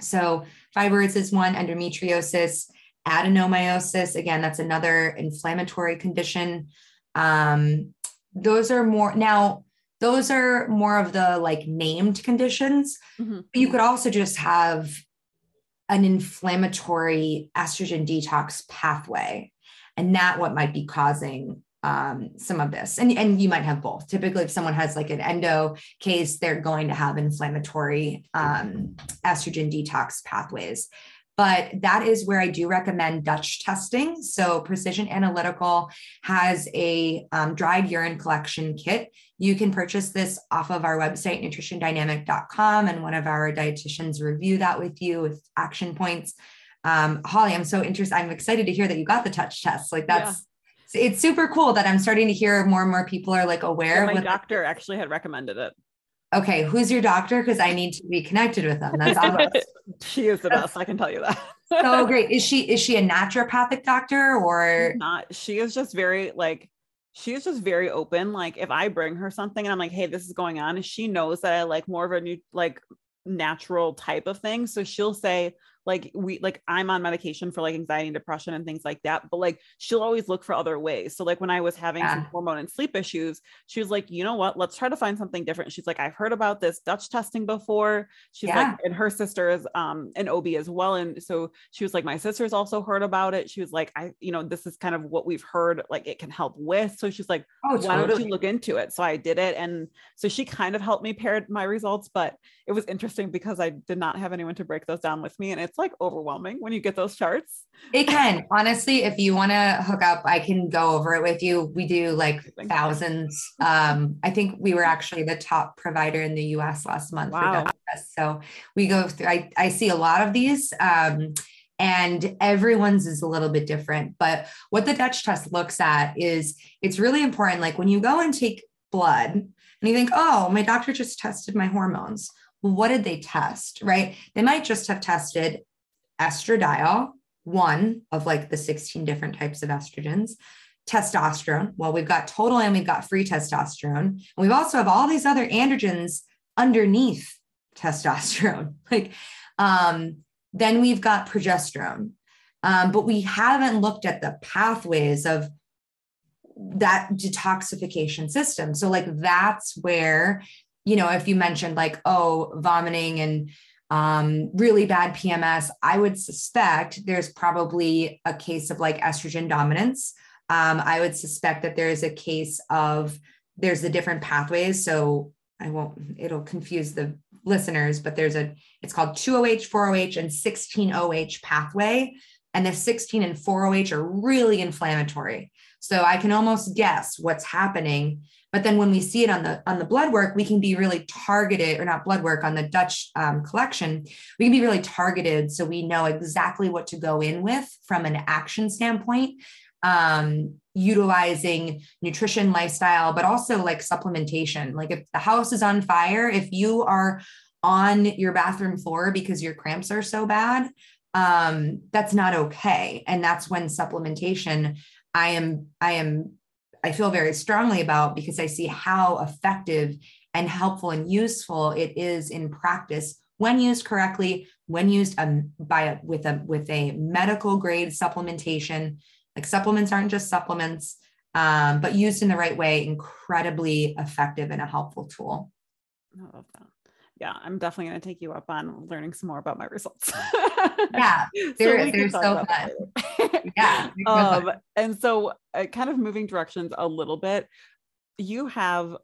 so fibroids is one, endometriosis, adenomyosis. Again, that's another inflammatory condition. Um, those are more now, those are more of the like named conditions. Mm-hmm. But you could also just have an inflammatory estrogen detox pathway. And that what might be causing um, some of this. And, and you might have both. Typically, if someone has like an endo case, they're going to have inflammatory um, estrogen detox pathways. But that is where I do recommend Dutch testing. So, Precision Analytical has a um, dried urine collection kit. You can purchase this off of our website, nutritiondynamic.com, and one of our dietitians review that with you with action points. Um, Holly, I'm so interested. I'm excited to hear that you got the Dutch test. Like that's it's super cool that I'm starting to hear more and more people are like aware. Yeah, my doctor actually had recommended it. Okay, who's your doctor? Because I need to be connected with them. That's awesome. she is the best. I can tell you that. so great. Is she is she a naturopathic doctor or She's not? She is just very like she is just very open. Like if I bring her something and I'm like, hey, this is going on, she knows that I like more of a new like natural type of thing. So she'll say, like we like i'm on medication for like anxiety and depression and things like that but like she'll always look for other ways. So like when i was having yeah. some hormone and sleep issues she was like you know what? Let's try to find something different. She's like i've heard about this dutch testing before. She's yeah. like and her sister is um an ob as well and so she was like my sister's also heard about it. She was like i you know this is kind of what we've heard like it can help with. So she's like oh, why totally. don't you look into it? So i did it and so she kind of helped me pair my results but it was interesting because i did not have anyone to break those down with me and it's like overwhelming when you get those charts. It can. Honestly, if you want to hook up, I can go over it with you. We do like thousands. Um, I think we were actually the top provider in the US last month wow. So we go through, I, I see a lot of these. Um, and everyone's is a little bit different. But what the Dutch test looks at is it's really important. Like when you go and take blood and you think, oh, my doctor just tested my hormones. what did they test? Right? They might just have tested estradiol, one of like the 16 different types of estrogens, testosterone. Well, we've got total and we've got free testosterone. And we also have all these other androgens underneath testosterone. Like, um, then we've got progesterone. Um, but we haven't looked at the pathways of that detoxification system. So, like, that's where, you know, if you mentioned like, oh, vomiting and um, really bad PMS, I would suspect there's probably a case of like estrogen dominance. Um, I would suspect that there is a case of there's the different pathways. So I won't, it'll confuse the listeners, but there's a, it's called 2OH, 4OH, and 16OH pathway. And the 16 and 4OH are really inflammatory. So I can almost guess what's happening. But then when we see it on the on the blood work, we can be really targeted, or not blood work on the Dutch um, collection. We can be really targeted, so we know exactly what to go in with from an action standpoint um, utilizing nutrition, lifestyle, but also like supplementation. Like if the house is on fire, if you are on your bathroom floor because your cramps are so bad, um, that's not okay. And that's when supplementation, I am, I am, I feel very strongly about because I see how effective and helpful and useful it is in practice when used correctly, when used um, by a, with a with a medical grade supplementation like supplements aren't just supplements, um, but used in the right way, incredibly effective and a helpful tool. I love that. Yeah, I'm definitely going to take you up on learning some more about my results. yeah, they're, so they're so fun. yeah. Um, and so, uh, kind of moving directions a little bit, you have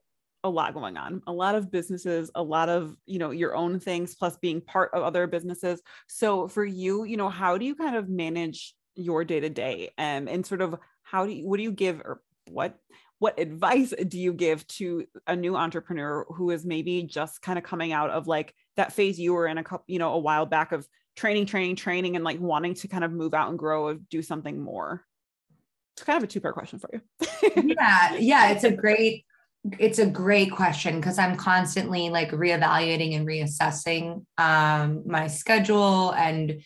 a lot going on a lot of businesses a lot of you know your own things plus being part of other businesses so for you you know how do you kind of manage your day to day and and sort of how do you what do you give or what what advice do you give to a new entrepreneur who is maybe just kind of coming out of like that phase you were in a couple you know a while back of training training training and like wanting to kind of move out and grow or do something more it's kind of a two part question for you yeah yeah it's a great it's a great question because i'm constantly like reevaluating and reassessing um, my schedule and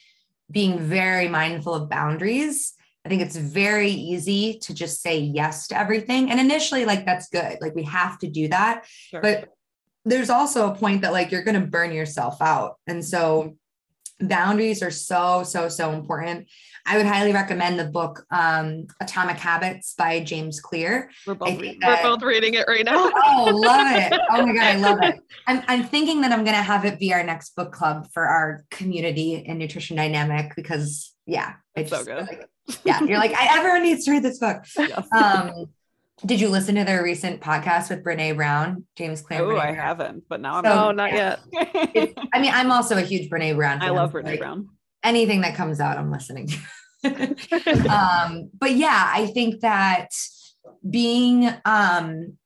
being very mindful of boundaries. I think it's very easy to just say yes to everything. And initially, like, that's good. Like, we have to do that. Sure. But there's also a point that, like, you're going to burn yourself out. And so, boundaries are so, so, so important. I would highly recommend the book um, Atomic Habits by James Clear. We're both, that, we're both reading it right now. oh, love it. Oh my God, I love it. I'm, I'm thinking that I'm going to have it be our next book club for our community in Nutrition Dynamic because, yeah, it's so good. Like, yeah, you're like, I, everyone needs to read this book. Yes. Um, did you listen to their recent podcast with Brene Brown, James Clear? Oh, I haven't, but now I'm so, not yet. I mean, I'm also a huge Brene Brown. Fan. I love Brene like, Brown. Anything that comes out, I'm listening to. um, but yeah, I think that being um,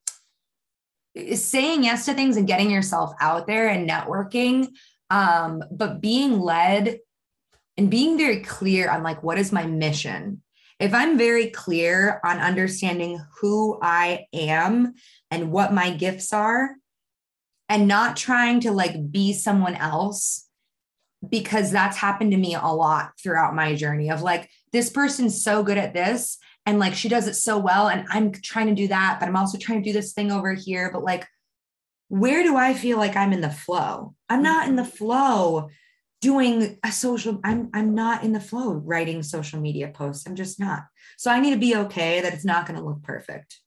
saying yes to things and getting yourself out there and networking, um, but being led and being very clear on like what is my mission. If I'm very clear on understanding who I am and what my gifts are, and not trying to like be someone else because that's happened to me a lot throughout my journey of like this person's so good at this and like she does it so well and I'm trying to do that but I'm also trying to do this thing over here but like where do I feel like I'm in the flow? I'm not in the flow doing a social I'm I'm not in the flow writing social media posts. I'm just not. So I need to be okay that it's not going to look perfect.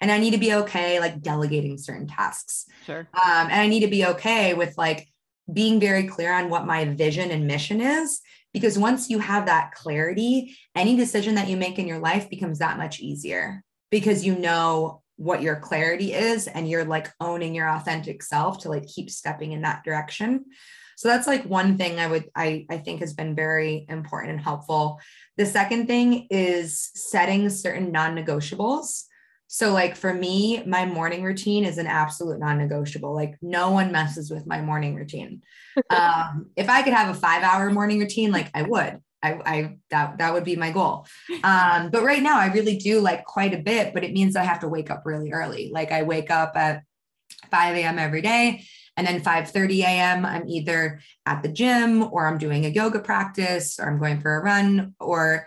And I need to be okay like delegating certain tasks. Sure. Um, and I need to be okay with like being very clear on what my vision and mission is. Because once you have that clarity, any decision that you make in your life becomes that much easier because you know what your clarity is and you're like owning your authentic self to like keep stepping in that direction. So that's like one thing I would I I think has been very important and helpful. The second thing is setting certain non-negotiables. So, like for me, my morning routine is an absolute non negotiable. Like, no one messes with my morning routine. um, if I could have a five hour morning routine, like I would. I, I that that would be my goal. Um, but right now I really do like quite a bit, but it means I have to wake up really early. Like I wake up at 5 a.m. every day. And then 5 30 a.m., I'm either at the gym or I'm doing a yoga practice or I'm going for a run, or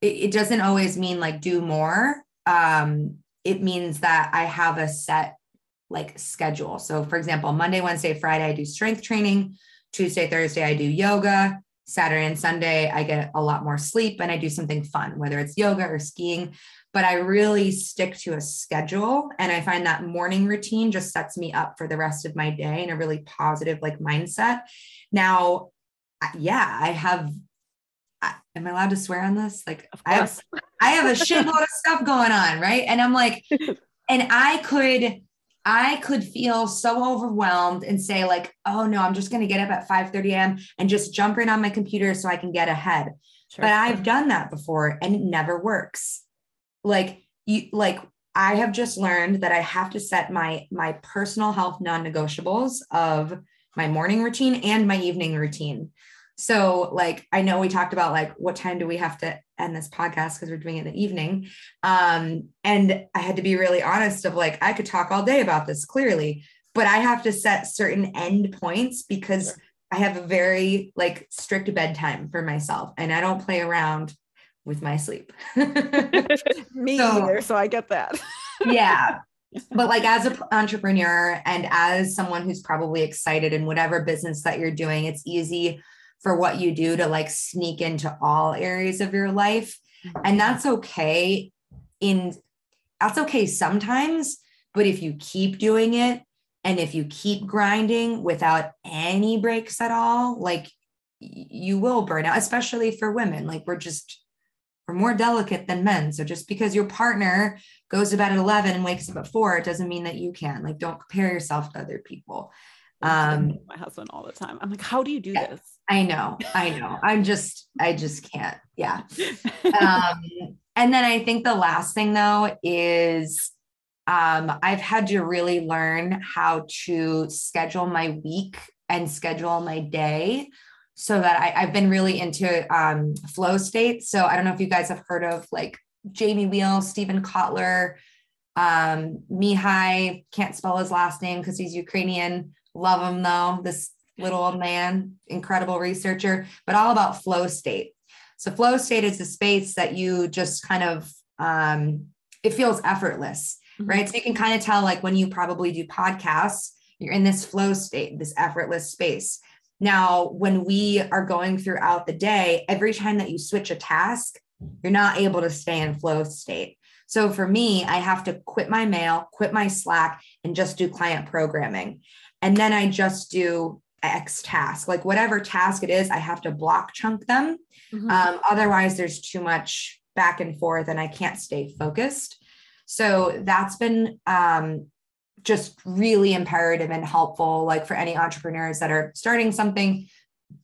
it, it doesn't always mean like do more. Um, it means that I have a set like schedule. So, for example, Monday, Wednesday, Friday, I do strength training. Tuesday, Thursday, I do yoga. Saturday and Sunday, I get a lot more sleep and I do something fun, whether it's yoga or skiing. but I really stick to a schedule. And I find that morning routine just sets me up for the rest of my day in a really positive like mindset. Now, yeah, I have. Am I allowed to swear on this? Like, I have, I have a shitload of stuff going on, right? And I'm like, and I could, I could feel so overwhelmed and say like, oh no, I'm just going to get up at 5 30 a.m. and just jump right on my computer so I can get ahead. Sure. But I've done that before and it never works. Like you like I have just learned that I have to set my my personal health non-negotiables of my morning routine and my evening routine. So like I know we talked about like what time do we have to end this podcast because we're doing it in the evening. Um and I had to be really honest of like I could talk all day about this clearly, but I have to set certain end points because sure. I have a very like strict bedtime for myself and I don't play around with my sleep. Me so, either. So I get that. yeah. But like as an entrepreneur and as someone who's probably excited in whatever business that you're doing, it's easy for what you do to like sneak into all areas of your life. And that's okay in that's okay sometimes, but if you keep doing it and if you keep grinding without any breaks at all, like you will burn out, especially for women. Like we're just, we're more delicate than men. So just because your partner goes to bed at 11 and wakes up at four, it doesn't mean that you can. Like, don't compare yourself to other people. Um, my husband all the time. I'm like, how do you do yeah, this? I know, I know. I'm just, I just can't. Yeah. Um, and then I think the last thing though is um, I've had to really learn how to schedule my week and schedule my day so that I, have been really into um, flow state. So I don't know if you guys have heard of like Jamie Wheal, Steven Kotler, um, Mihai, can't spell his last name because he's Ukrainian. Love him though, this little old man, incredible researcher, but all about flow state. So flow state is a space that you just kind of, um, it feels effortless mm-hmm. right? So you can kind of tell like when you probably do podcasts, you're in this flow state, this effortless space. Now, when we are going throughout the day, every time that you switch a task, you're not able to stay in flow state. So for me, I have to quit my mail, quit my Slack, and just do client programming. And then I just do X task, like whatever task it is, I have to block chunk them. Mm-hmm. Um, otherwise, there's too much back and forth and I can't stay focused. So that's been um, just really imperative and helpful, like for any entrepreneurs that are starting something,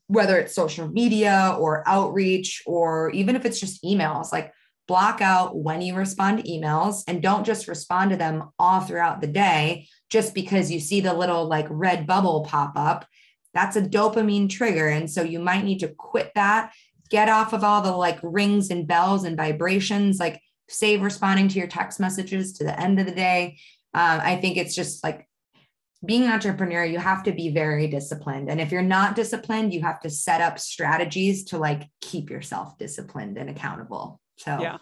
whether it's social media or outreach, or even if it's just emails, like block out when you respond to emails and don't just respond to them all throughout the day just because you see the little like red bubble pop up. That's a dopamine trigger. And so you might need to quit that, get off of all the like rings and bells and vibrations. Like save responding to your text messages to the end of the day. Um, I think it's just like being an entrepreneur, you have to be very disciplined. And if you're not disciplined, you have to set up strategies to like keep yourself disciplined and accountable. So, yeah.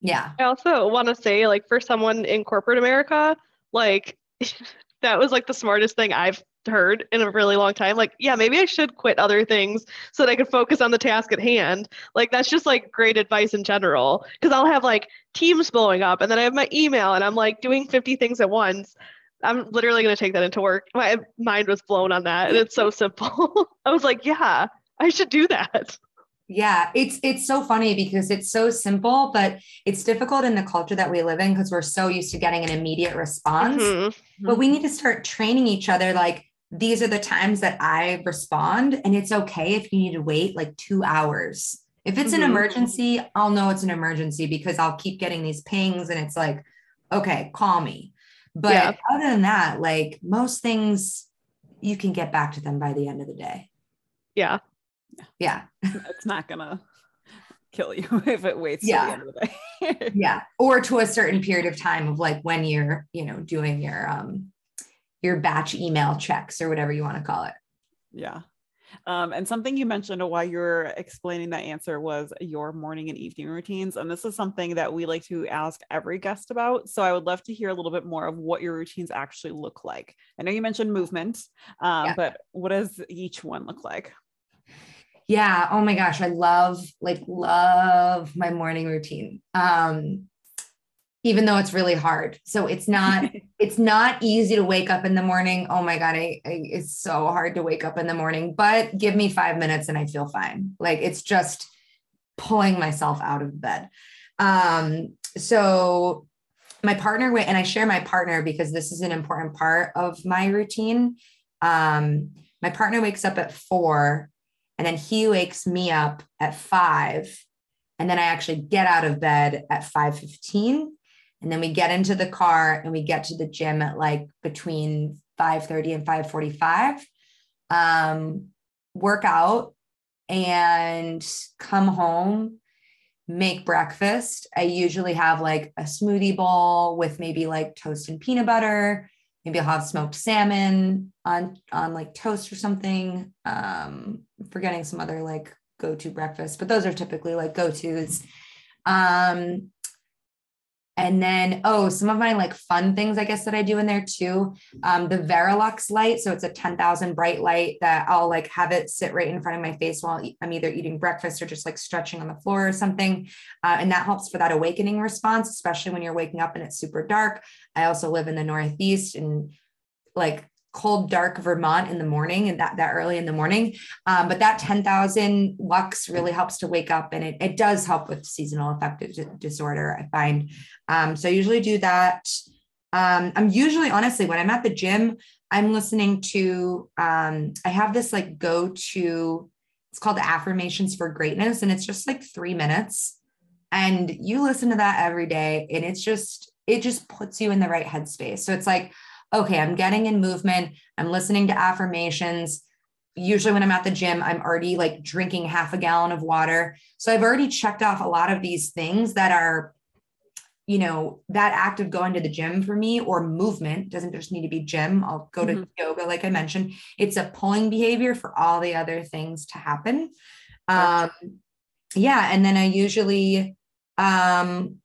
Yeah. I also want to say, like, for someone in corporate America, like, that was like the smartest thing I've heard in a really long time. Like, yeah, maybe I should quit other things so that I could focus on the task at hand. Like, that's just like great advice in general. Cause I'll have like teams blowing up and then I have my email and I'm like doing 50 things at once. I'm literally going to take that into work. My mind was blown on that. And it's so simple. I was like, yeah, I should do that. Yeah, it's it's so funny because it's so simple, but it's difficult in the culture that we live in because we're so used to getting an immediate response. Mm-hmm. But we need to start training each other like these are the times that I respond. And it's okay if you need to wait like two hours. If it's mm-hmm. an emergency, I'll know it's an emergency because I'll keep getting these pings and it's like, okay, call me. But yeah. other than that, like most things, you can get back to them by the end of the day. Yeah. Yeah. it's not going to kill you if it waits yeah. the end of the day. yeah. Or to a certain period of time of like when you're, you know, doing your um your batch email checks or whatever you want to call it. Yeah. Um, and something you mentioned while you were explaining that answer was your morning and evening routines. And this is something that we like to ask every guest about. So I would love to hear a little bit more of what your routines actually look like. I know you mentioned movement, um, yeah. but what does each one look like? Yeah. Oh my gosh. I love, like, love my morning routine. Um, even though it's really hard. So it's not it's not easy to wake up in the morning. Oh my god, I, I, it's so hard to wake up in the morning. But give me five minutes and I feel fine. Like it's just pulling myself out of bed. Um, so my partner and I share my partner because this is an important part of my routine. Um, my partner wakes up at four, and then he wakes me up at five, and then I actually get out of bed at five fifteen. And then we get into the car and we get to the gym at like between 5:30 and 5:45 um work out and come home make breakfast. I usually have like a smoothie bowl with maybe like toast and peanut butter maybe i'll have smoked salmon on on like toast or something um forgetting some other like go-to breakfast but those are typically like go-to's. Um and then, oh, some of my like fun things, I guess, that I do in there too. Um, the Verilux light. So it's a 10,000 bright light that I'll like have it sit right in front of my face while I'm either eating breakfast or just like stretching on the floor or something. Uh, and that helps for that awakening response, especially when you're waking up and it's super dark. I also live in the Northeast and like cold, dark Vermont in the morning and that, that early in the morning. Um, but that 10,000 lux really helps to wake up and it, it does help with seasonal affective disorder, I find. Um, so I usually do that. Um, I'm usually, honestly, when I'm at the gym, I'm listening to, um, I have this like go to, it's called Affirmations for Greatness. And it's just like three minutes. And you listen to that every day and it's just, it just puts you in the right headspace. So it's like, okay, I'm getting in movement, I'm listening to affirmations. Usually, when I'm at the gym, I'm already like drinking half a gallon of water. So I've already checked off a lot of these things that are, you know, that act of going to the gym for me or movement doesn't just need to be gym. I'll go to mm-hmm. yoga, like I mentioned. It's a pulling behavior for all the other things to happen. Um, yeah. And then I usually um,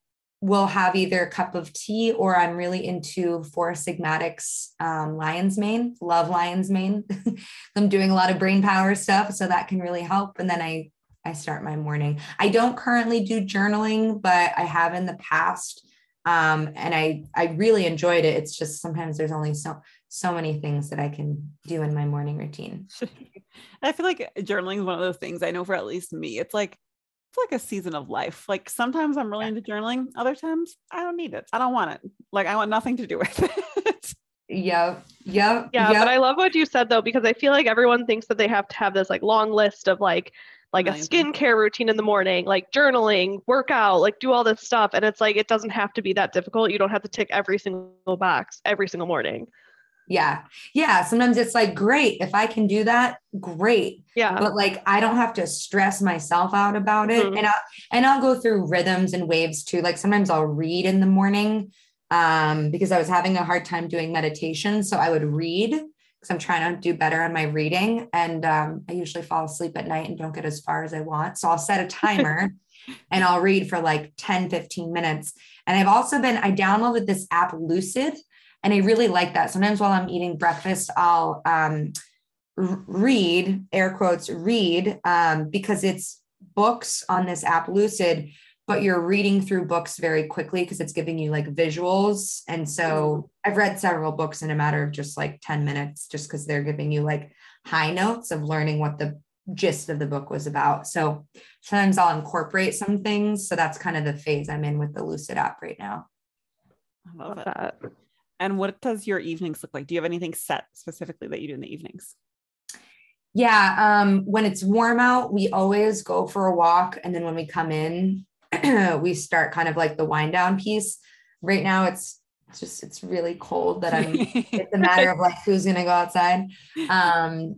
will have either a cup of tea or I'm really into Four Sigmatics um, lion's mane, love lion's mane. I'm doing a lot of brain power stuff, so that can really help. And then I I start my morning. I don't currently do journaling, but I have in the past. Um, and I I really enjoyed it. It's just sometimes there's only so so many things that I can do in my morning routine. I feel like journaling is one of those things I know for at least me. It's like like a season of life. Like sometimes I'm really into journaling, other times I don't need it. I don't want it. Like I want nothing to do with it. Yeah, yeah, Yeah. Yep. But I love what you said though, because I feel like everyone thinks that they have to have this like long list of like like a skincare routine in the morning, like journaling, workout, like do all this stuff. And it's like it doesn't have to be that difficult. You don't have to tick every single box every single morning. Yeah. Yeah. Sometimes it's like, great. If I can do that, great. Yeah. But like I don't have to stress myself out about it. Mm-hmm. And I'll and I'll go through rhythms and waves too. Like sometimes I'll read in the morning um, because I was having a hard time doing meditation. So I would read because I'm trying to do better on my reading. And um, I usually fall asleep at night and don't get as far as I want. So I'll set a timer and I'll read for like 10, 15 minutes. And I've also been, I downloaded this app Lucid and I really like that. Sometimes while I'm eating breakfast, I'll um, read, air quotes, read, um, because it's books on this app, Lucid, but you're reading through books very quickly because it's giving you like visuals. And so mm-hmm. I've read several books in a matter of just like 10 minutes, just because they're giving you like high notes of learning what the gist of the book was about. So sometimes I'll incorporate some things. So that's kind of the phase I'm in with the Lucid app right now. I love that. And what does your evenings look like? Do you have anything set specifically that you do in the evenings? Yeah, um, when it's warm out, we always go for a walk, and then when we come in, we start kind of like the wind down piece. Right now, it's it's just it's really cold that I'm. it's a matter of like who's gonna go outside. Um,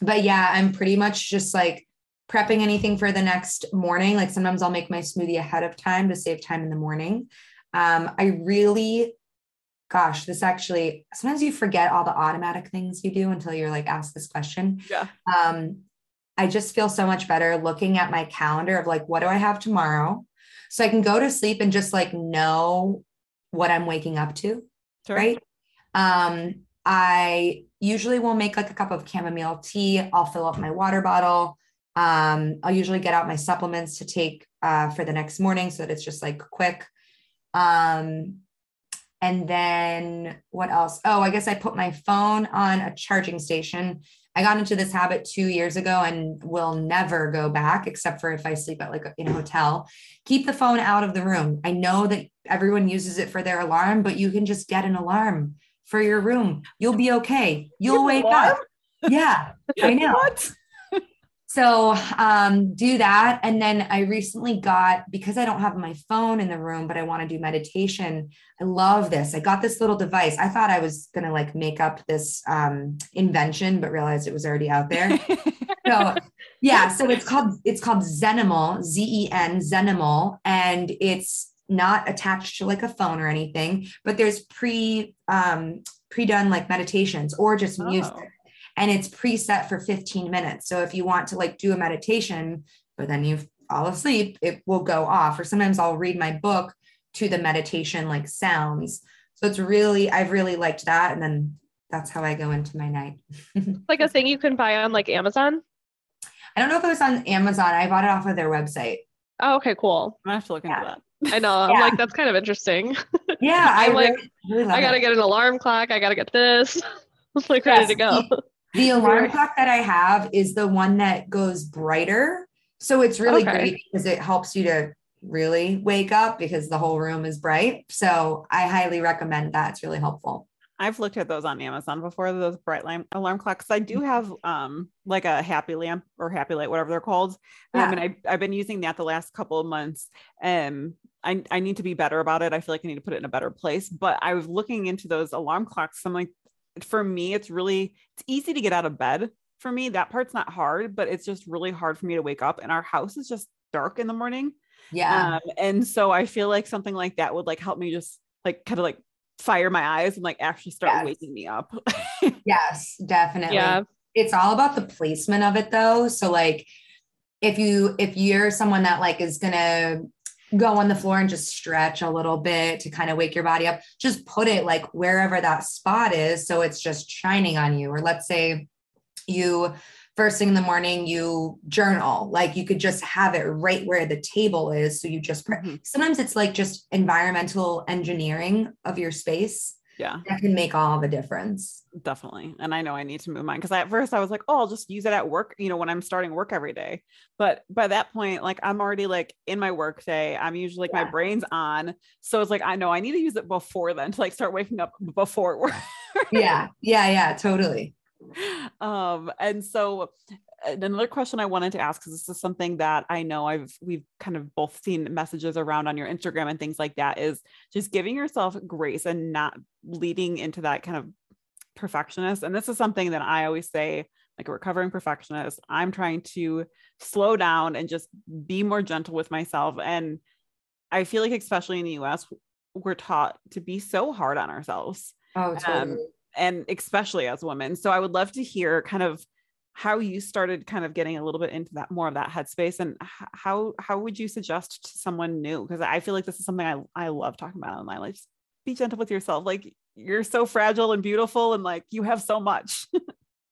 but yeah, I'm pretty much just like prepping anything for the next morning. Like sometimes I'll make my smoothie ahead of time to save time in the morning. Um, I really gosh, this actually sometimes you forget all the automatic things you do until you're like asked this question. Yeah. Um, I just feel so much better looking at my calendar of like, what do I have tomorrow? So I can go to sleep and just like know what I'm waking up to. Sure. Right. Um, I usually will make like a cup of chamomile tea. I'll fill up my water bottle. Um, I'll usually get out my supplements to take uh, for the next morning so that it's just like quick. Um, and then what else? Oh, I guess I put my phone on a charging station. I got into this habit two years ago and will never go back, except for if I sleep at like in a hotel. Keep the phone out of the room. I know that everyone uses it for their alarm, but you can just get an alarm for your room. You'll be okay. You'll wake up. Yeah, I know. What? So um, do that. And then I recently got, because I don't have my phone in the room, but I want to do meditation. I love this. I got this little device. I thought I was going to like make up this um, invention, but realized it was already out there. so yeah, so it's called, it's called Zenimal, Z-E-N, Zenimal. And it's not attached to like a phone or anything, but there's pre, um, pre-done like meditations or just music. Oh and it's preset for 15 minutes. So if you want to like do a meditation, but then you fall asleep, it will go off. Or sometimes I'll read my book to the meditation like sounds. So it's really, I've really liked that. And then that's how I go into my night. like a thing you can buy on like Amazon? I don't know if it was on Amazon. I bought it off of their website. Oh, okay, cool. I'm have to look into yeah. that. I know. I'm yeah. like, that's kind of interesting. Yeah. I'm I like, really I gotta it. get an alarm clock. I gotta get this. I'm like yes. ready to go. The alarm clock that I have is the one that goes brighter. So it's really okay. great because it helps you to really wake up because the whole room is bright. So I highly recommend that. It's really helpful. I've looked at those on Amazon before, those bright lamp alarm clocks. I do have um like a happy lamp or happy light, whatever they're called. Yeah. Um, and I, I've been using that the last couple of months. And I, I need to be better about it. I feel like I need to put it in a better place. But I was looking into those alarm clocks. I'm like, for me, it's really it's easy to get out of bed. For me, that part's not hard, but it's just really hard for me to wake up. And our house is just dark in the morning. Yeah. Um, and so I feel like something like that would like help me just like kind of like fire my eyes and like actually start yes. waking me up. yes, definitely. Yeah. It's all about the placement of it though. So like if you if you're someone that like is gonna go on the floor and just stretch a little bit to kind of wake your body up. Just put it like wherever that spot is. So it's just shining on you. Or let's say you first thing in the morning you journal like you could just have it right where the table is so you just mm-hmm. sometimes it's like just environmental engineering of your space yeah. That can make all the difference. Definitely. And i know i need to move mine because at first i was like oh i'll just use it at work you know when i'm starting work every day. But by that point like i'm already like in my work day. I'm usually like yeah. my brain's on. So it's like i know i need to use it before then to like start waking up before work. Yeah. Yeah yeah totally. Um and so another question I wanted to ask because this is something that I know I've we've kind of both seen messages around on your Instagram and things like that is just giving yourself grace and not leading into that kind of perfectionist. And this is something that I always say, like a recovering perfectionist, I'm trying to slow down and just be more gentle with myself. And I feel like, especially in the US, we're taught to be so hard on ourselves. Oh, totally. Um, and especially as women. So I would love to hear kind of how you started kind of getting a little bit into that more of that headspace and how how would you suggest to someone new? Because i feel like this is something i, I love talking about in my life. Just be gentle with yourself like you're so fragile and beautiful and like you have so much.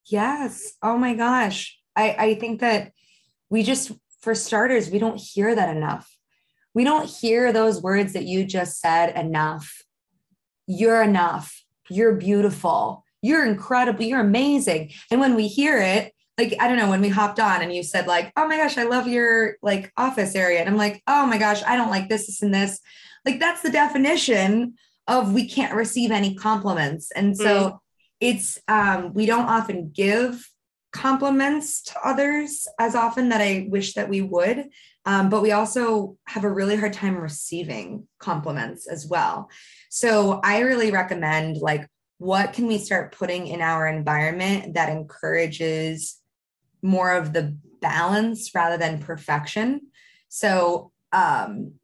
Yes. Oh my gosh. I i think that we just for starters we don't hear that enough. We don't hear those words that you just said enough. You're enough. You're beautiful you're incredible, you're amazing. And when we hear it, like I don't know, when we hopped on and you said like, "Oh my gosh, I love your like office area." And I'm like, "Oh my gosh, I don't like this, this and this." Like that's the definition of we can't receive any compliments. And so mm it's um we don't often give compliments to others as often that I wish that we would. Um, but we also have a really hard time receiving compliments as well. So I really recommend like what can we start putting in our environment that encourages more of the balance rather than perfection? So um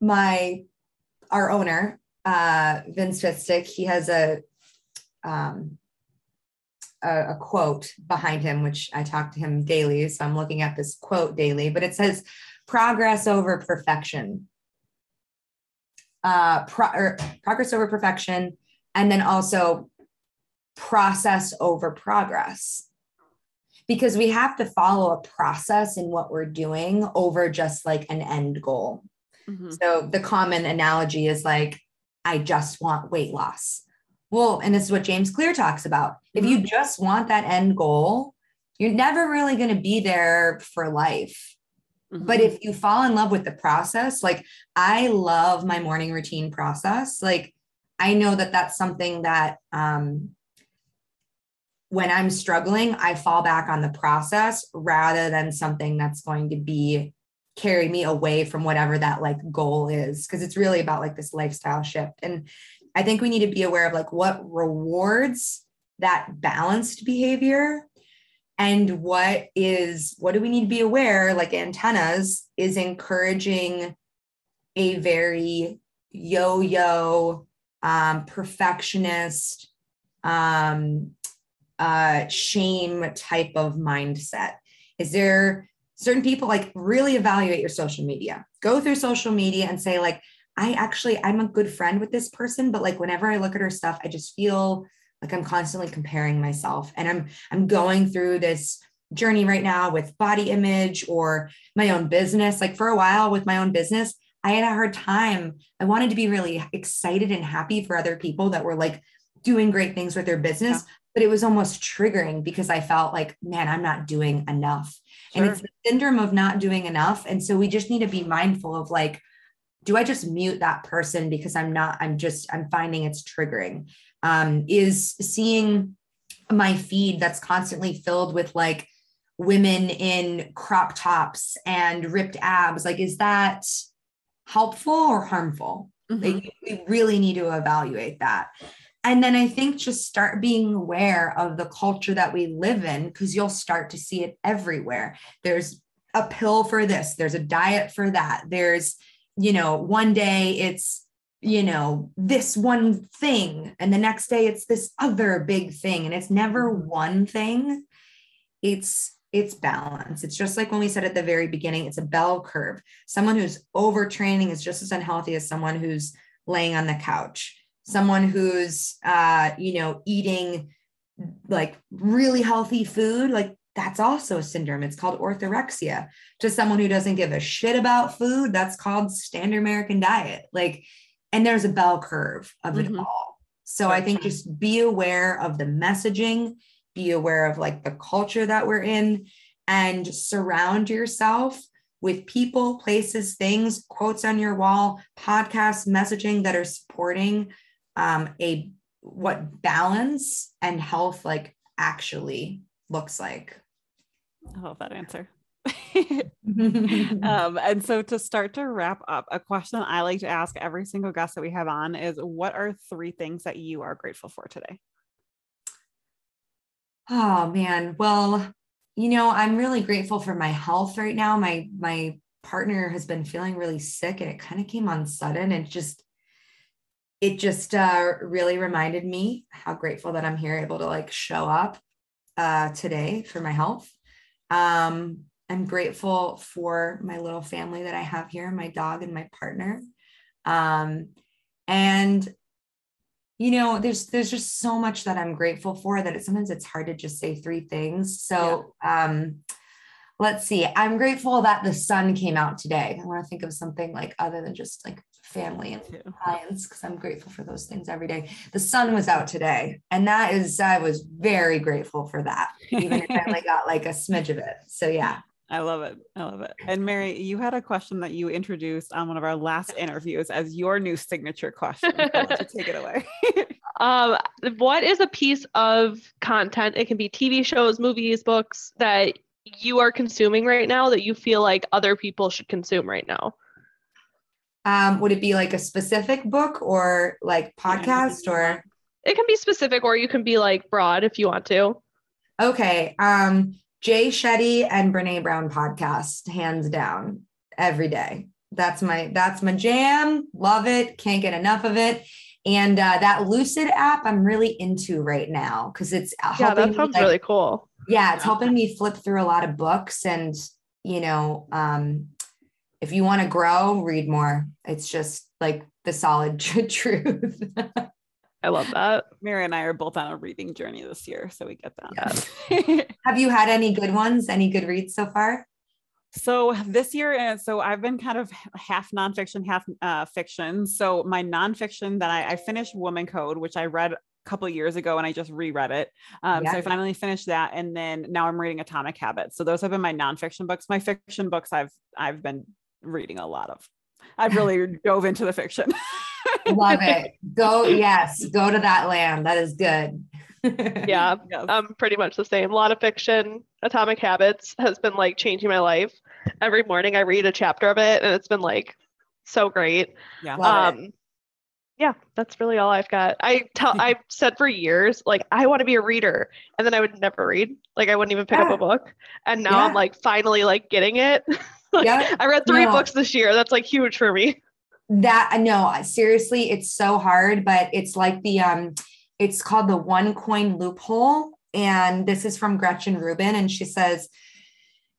my our owner uh vince Pitstick, he has a um a, a quote behind him which i talk to him daily. So i'm looking at this quote daily but it says progress over perfection. Uh pro- progress over perfection and then also process over progress because we have to follow a process in what we're doing over just like an end goal Mm-hmm. So the common analogy is like, I just want weight loss. Well, and this is what James Clear talks about. Mm-hmm. If you mm-hmm. just want that end goal, you're never really going to be there for life. Mm-hmm. But if you fall in love with the process, like I love my morning routine process. Like I know that that's something that um, when I'm struggling, I fall back on the process rather than something that's going to be carry me away from whatever that like goal is because it's really about like this lifestyle shift. And i think we need to be aware of like what rewards that balanced behavior and what is what do we need to be aware like antennas is encouraging a very yo-yo um, perfectionist um, uh, shame type of mindset? Is there certain people like really evaluate your social media? Go through social media and say, like, I actually, I'm a good friend with this person, but like whenever I look at her stuff, I just feel like I'm constantly comparing myself and I'm I'm going through this journey right now with body image or my own business. Like for a while with my own business, I had a hard time. I wanted to be really excited and happy for other people that were like doing great things with their business, yeah but it was almost triggering because I felt like, man, I'm not doing enough. Sure. And it's the syndrome of not doing enough. And so we just need to be mindful of like, do I just mute that person because I'm not, I'm just, I'm finding it's triggering? Um, is seeing my feed that's constantly filled with like women in crop tops and ripped abs, like, is that helpful or harmful? Mm-hmm. Like, we really need to evaluate that and then I think just start being aware of the culture that we live in because you'll start to see it everywhere. There's a pill for this, there's a diet for that. There's, you know, one day it's, you know, this one thing, and the next day it's this other big thing. And it's never one thing. It's it's balance. It's just like when we said at the very beginning, it's a bell curve. Someone who's overtraining is just as unhealthy as someone who's laying on the couch someone who's uh you know eating like really healthy food like that's also a syndrome it's called orthorexia to someone who doesn't give a shit about food that's called standard american diet like and there's a bell curve of mm-hmm. it all so i think just be aware of the messaging be aware of like the culture that we're in and surround yourself with people places things quotes on your wall podcasts messaging that are supporting um, a what balance and health like actually looks like. I love that answer. um, and so to start to wrap up, a question I like to ask every single guest that we have on is what are three things that you are grateful for today? Oh man. Well, you know, I'm really grateful for my health right now. My my partner has been feeling really sick and it kind of came on sudden and just it just uh, really reminded me how grateful that I'm here able to like show up uh, today for my health. Um, I'm grateful for my little family that I have here, my dog and my partner. Um, and you know, there's there's just so much that I'm grateful for that it, sometimes it's hard to just say three things. So yeah. um, let's see. I'm grateful that the sun came out today. I want to think of something like other than just like family and clients because I'm grateful for those things every day. The sun was out today, and that is I was very grateful for that, even if I only got like a smidge of it. So yeah. I love it. I love it. And Mary, you had a question that you introduced on one of our last interviews as your new signature question. take it away. um, what is a piece of content? It can be TV shows, movies, books that you are consuming right now that you feel like other people should consume right now. Um, would it be like a specific book or like podcast or? It can be specific or you can be like broad if you want to. Okay. Um, Jay Shetty and Brene Brown podcast, hands down, every day. That's my that's my jam. Love it. Can't get enough of it. And uh, that Lucid app, I'm really into right now because it's yeah, that sounds like, really cool. Yeah, it's helping me flip through a lot of books and you know um, if you want to grow, read more. It's just like the solid truth. I love that. Mary and I are both on a reading journey this year, so we get that. Yeah. Have you had any good ones? Any good reads so far? So this year, uh, so I've been kind of half nonfiction, half uh, fiction. So my nonfiction that I, I finished Woman Code, which I read a couple years ago and I just reread it. Um, yeah. So I finally finished that, and then now I'm reading Atomic Habits. So those have been my nonfiction books. My fiction books, I've I've been reading a lot of. I've really dove into the fiction. Love it. Go yes, go to that land. That is good. yeah, yes. um, pretty much the same. A lot of fiction. Atomic Habits has been like changing my life. Every morning I read a chapter of it, and it's been like so great. Yeah. Um, yeah, that's really all I've got. I tell I've said for years, like I want to be a reader, and then I would never read. Like I wouldn't even pick yeah. up a book. And now yeah. I'm like finally like getting it. like, yeah. I read three no. books this year. That's like huge for me. That no, seriously, it's so hard, but it's like the um it's called the one coin loophole. And this is from Gretchen Rubin. And she says,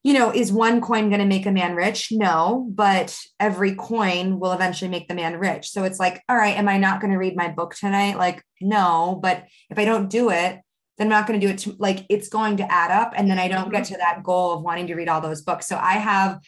you know, is one coin going to make a man rich? No, but every coin will eventually make the man rich. So it's like, all right, am I not going to read my book tonight? Like, no, but if I don't do it, then I'm not going to do it. To, like, it's going to add up. And then I don't get mm-hmm. to that goal of wanting to read all those books. So I have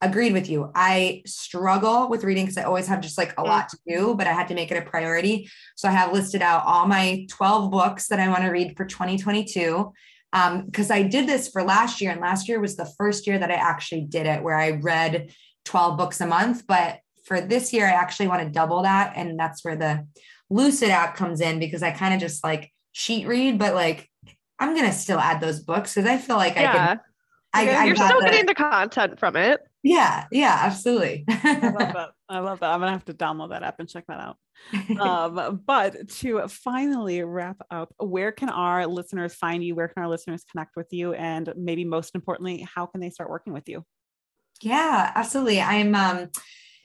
agreed with you. I struggle with reading because I always have just like a lot to do, but I had to make it a priority. So I have listed out all my 12 books that I want to read for 2022. Because um, I did this for last year, and last year was the first year that I actually did it where I read 12 books a month. But for this year, I actually want to double that. And that's where the Lucid app comes in because I kind of just like cheat read, but like I'm going to still add those books because I feel like yeah. I can. I, You're still the, getting the content from it. Yeah, yeah, absolutely. I love that. I love that. I'm gonna have to download that app and check that out. Um, but to finally wrap up, where can our listeners find you? Where can our listeners connect with you? And maybe most importantly, how can they start working with you? Yeah, absolutely. I'm um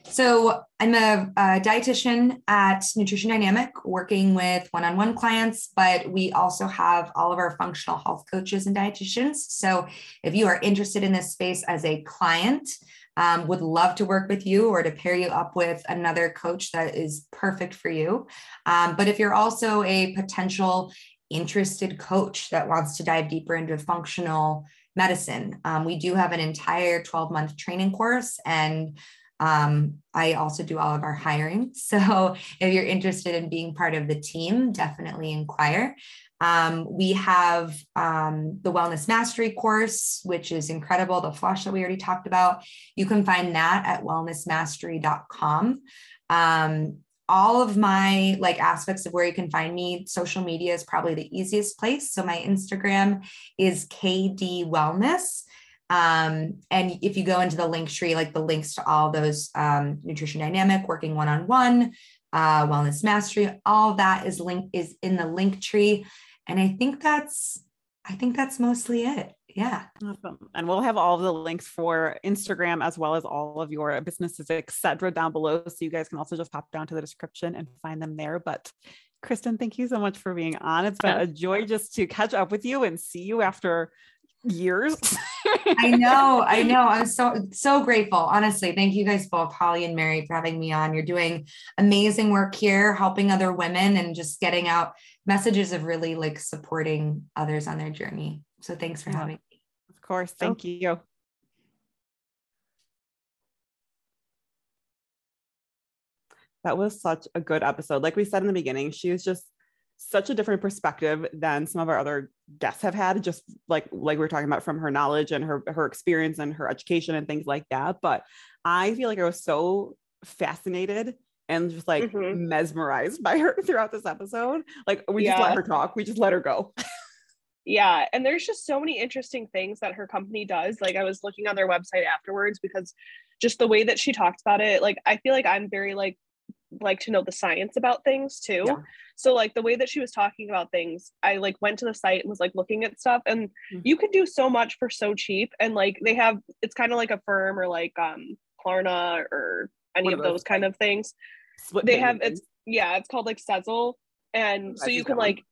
so I'm a, a, dietitian at Nutrition Dynamic, working with one-on-one clients, but we also have all of our functional health coaches and dietitians. So if you are interested in this space as a client, um, would love to work with you or to pair you up with another coach that is perfect for you. Um, but if you're also a potential interested coach that wants to dive deeper into functional medicine, um, we do have an entire 12 month training course and um, I also do all of our hiring. So if you're interested in being part of the team, definitely inquire. Um, we have um, the Wellness Mastery course, which is incredible, the flush that we already talked about. You can find that at wellnessmastery.com. Um, all of my like aspects of where you can find me, social media is probably the easiest place. So my Instagram is KD Wellness. Um, and if you go into the link tree, like the links to all those um, nutrition dynamic, working one on one, wellness mastery, all that is link is in the link tree. And I think that's I think that's mostly it. Yeah. Awesome. And we'll have all the links for Instagram as well as all of your businesses, etc., down below. So you guys can also just pop down to the description and find them there. But Kristen, thank you so much for being on. It's been a joy just to catch up with you and see you after years. I know, I know. I'm so so grateful. Honestly, thank you guys both, Holly and Mary, for having me on. You're doing amazing work here, helping other women and just getting out messages of really like supporting others on their journey. So thanks for yeah. having me. Of course. Thank oh. you. That was such a good episode. Like we said in the beginning, she was just such a different perspective than some of our other guests have had just like like we are talking about from her knowledge and her her experience and her education and things like that. But i feel like i was so fascinated and just like mm-hmm. mesmerized by her throughout this episode. Like we yeah. just let her talk. We just let her go. Yeah and there's just so many interesting things that her company does. Like i was looking on their website afterwards because just the way that she talked about it like i feel like i'm very like like to know the science about things too. Yeah. So like the way that she was talking about things, I like went to the site and was like looking at stuff and mm-hmm. you can do so much for so cheap and like they have it's kind of like Affirm or like um Klarna or any what of those kind of things. They have it's yeah, it's called like Sezzle and so you can like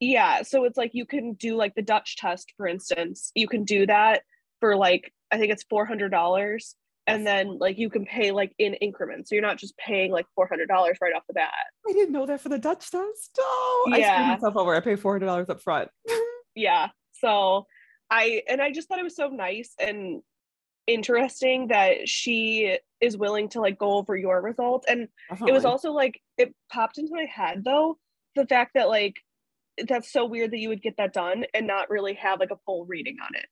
yeah, so it's like you can do like the Dutch test for instance. You can do that for like I think it's $400 and then like you can pay like in increments. So you're not just paying like $400 right off the bat. I didn't know that for the dutch test oh yeah. i screwed myself over. I pay $400 up front. Yeah. So i and i just thought it was so nice and interesting that she is willing to like go over your results. And Definitely. it was also like it popped into my head though the fact that like that's so weird that you would get that done and not really have like a full reading on it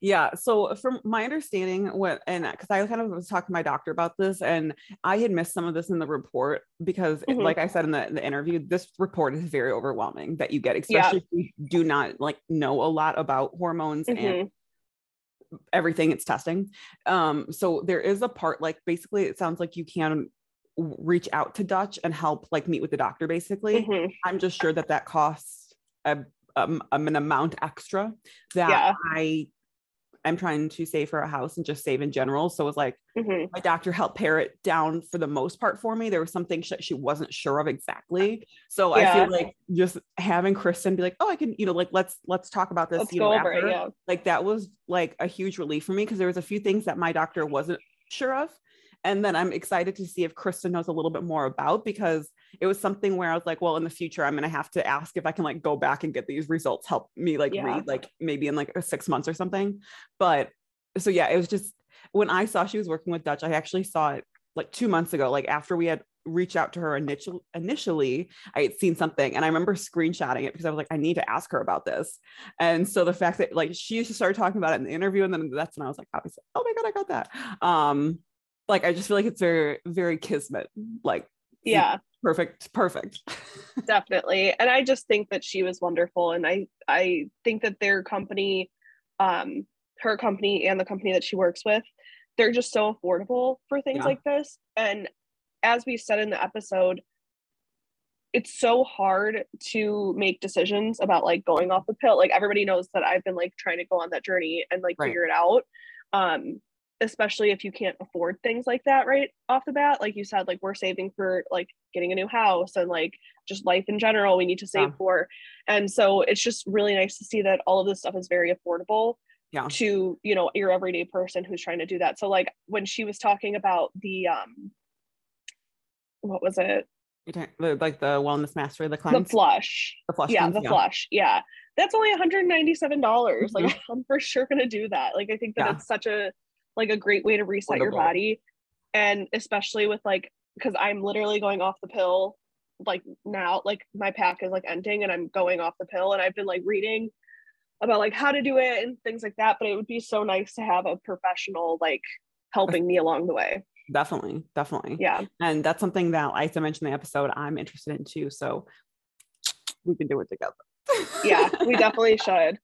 yeah. So from my understanding, what and because I kind of was talking to my doctor about this, and I had missed some of this in the report because, mm-hmm. like I said in the, the interview, this report is very overwhelming that you get, especially yeah. if you do not like know a lot about hormones mm-hmm. and everything it's testing. Um, so there is a part like basically it sounds like you can reach out to Dutch and help like meet with the doctor. Basically, mm-hmm. I'm just sure that that costs a um, an amount extra that yeah. I I'm trying to save for a house and just save in general. So it was like mm-hmm. my doctor helped pare it down for the most part for me. There was something she, she wasn't sure of exactly. So yeah. I feel like just having Kristen be like, oh, I can, you know, like let's let's talk about this. Let's you know, over after. It, yeah. Like that was like a huge relief for me because there was a few things that my doctor wasn't sure of and then I'm excited to see if Kristen knows a little bit more about because it was something where I was like, well, in the future, I'm gonna have to ask if I can like go back and get these results, help me like yeah. read like maybe in like six months or something. But so yeah, it was just when I saw she was working with Dutch, I actually saw it like two months ago, like after we had reached out to her initial, initially, I had seen something and I remember screenshotting it because I was like, I need to ask her about this. And so the fact that like she started talking about it in the interview, and then that's when I was like, obviously, oh my God, I got that. Um, like I just feel like it's very, very kismet. Like, yeah, perfect, perfect. Definitely. And I just think that she was wonderful. And I, I think that their company, um, her company and the company that she works with, they're just so affordable for things yeah. like this. And as we said in the episode, it's so hard to make decisions about like going off the pill. Like everybody knows that I've been like trying to go on that journey and like right. figure it out. Um, especially if you can't afford things like that right off the bat like you said like we're saving for like getting a new house and like just life in general we need to save yeah. for and so it's just really nice to see that all of this stuff is very affordable yeah. to you know your everyday person who's trying to do that so like when she was talking about the um what was it like the wellness master the cleanse the flush the flush yeah cleanse, the yeah. flush yeah that's only $197 like mm-hmm. i'm for sure gonna do that like i think that yeah. it's such a like a great way to reset Wonderful. your body. And especially with like because i'm literally going off the pill like now like my pack is like ending and i'm going off the pill. And i've been like reading about like how to do it and things like that. But it would be so nice to have a professional like helping me along the way. Definitely definitely. Yeah. And that's something that i mentioned in the episode i'm interested in too. So we can do it together. Yeah we definitely should.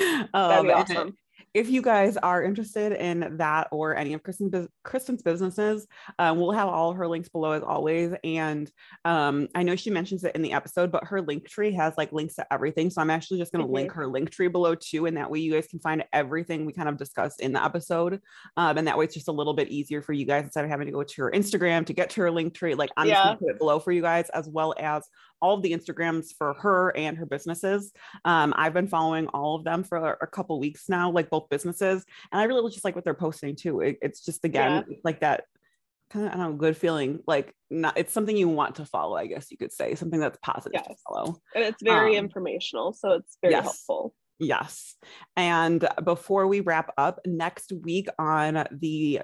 Um, That'd be awesome if you guys are interested in that or any of Kristen's, Kristen's businesses, um, we'll have all her links below as always. And um, I know she mentions it in the episode, but her link tree has like links to everything. So I'm actually just going to mm-hmm. link her link tree below too. And that way you guys can find everything we kind of discussed in the episode. Um, and that way it's just a little bit easier for you guys instead of having to go to her Instagram to get to her link tree. Like I'm yeah. just going to put it below for you guys as well as all of the Instagrams for her and her businesses. Um, I've been following all of them for a couple weeks now, like both businesses, and I really just like what they're posting too. It, it's just again yeah. like that kind of I don't know good feeling. Like not it's something you want to follow, I guess you could say something that's positive yes. to follow. And it's very um, informational, so it's very yes. helpful. Yes. And before we wrap up, next week on the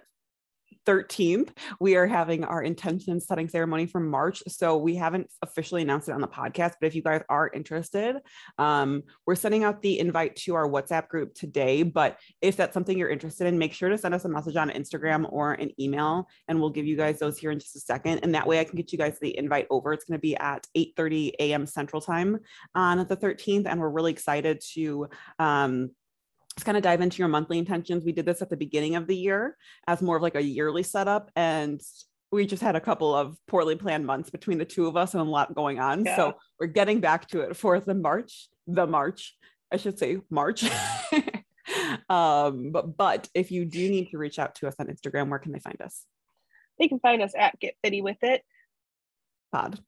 13th, we are having our intention setting ceremony for March. So we haven't officially announced it on the podcast, but if you guys are interested, um, we're sending out the invite to our WhatsApp group today. But if that's something you're interested in, make sure to send us a message on Instagram or an email, and we'll give you guys those here in just a second. And that way I can get you guys the invite over. It's going to be at 8 30 a.m. Central Time on the 13th. And we're really excited to um, just kind of dive into your monthly intentions. We did this at the beginning of the year as more of like a yearly setup. And we just had a couple of poorly planned months between the two of us and a lot going on. Yeah. So we're getting back to it for the March, the March, I should say March. um, but, but if you do need to reach out to us on Instagram, where can they find us? They can find us at Get Fitty With It. Pod.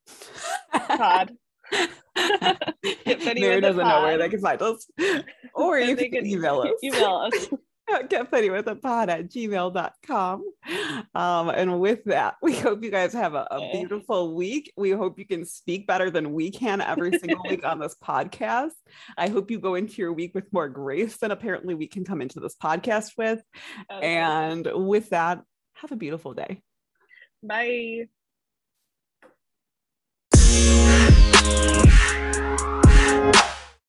Pod. if anyone doesn't know where they can find us, or you can, can, email us. Email us. Get funny with a pod at gmail.com. Um, and with that, we hope you guys have a, a beautiful week. We hope you can speak better than we can every single week on this podcast. I hope you go into your week with more grace than apparently we can come into this podcast with. Okay. And with that, have a beautiful day. Bye.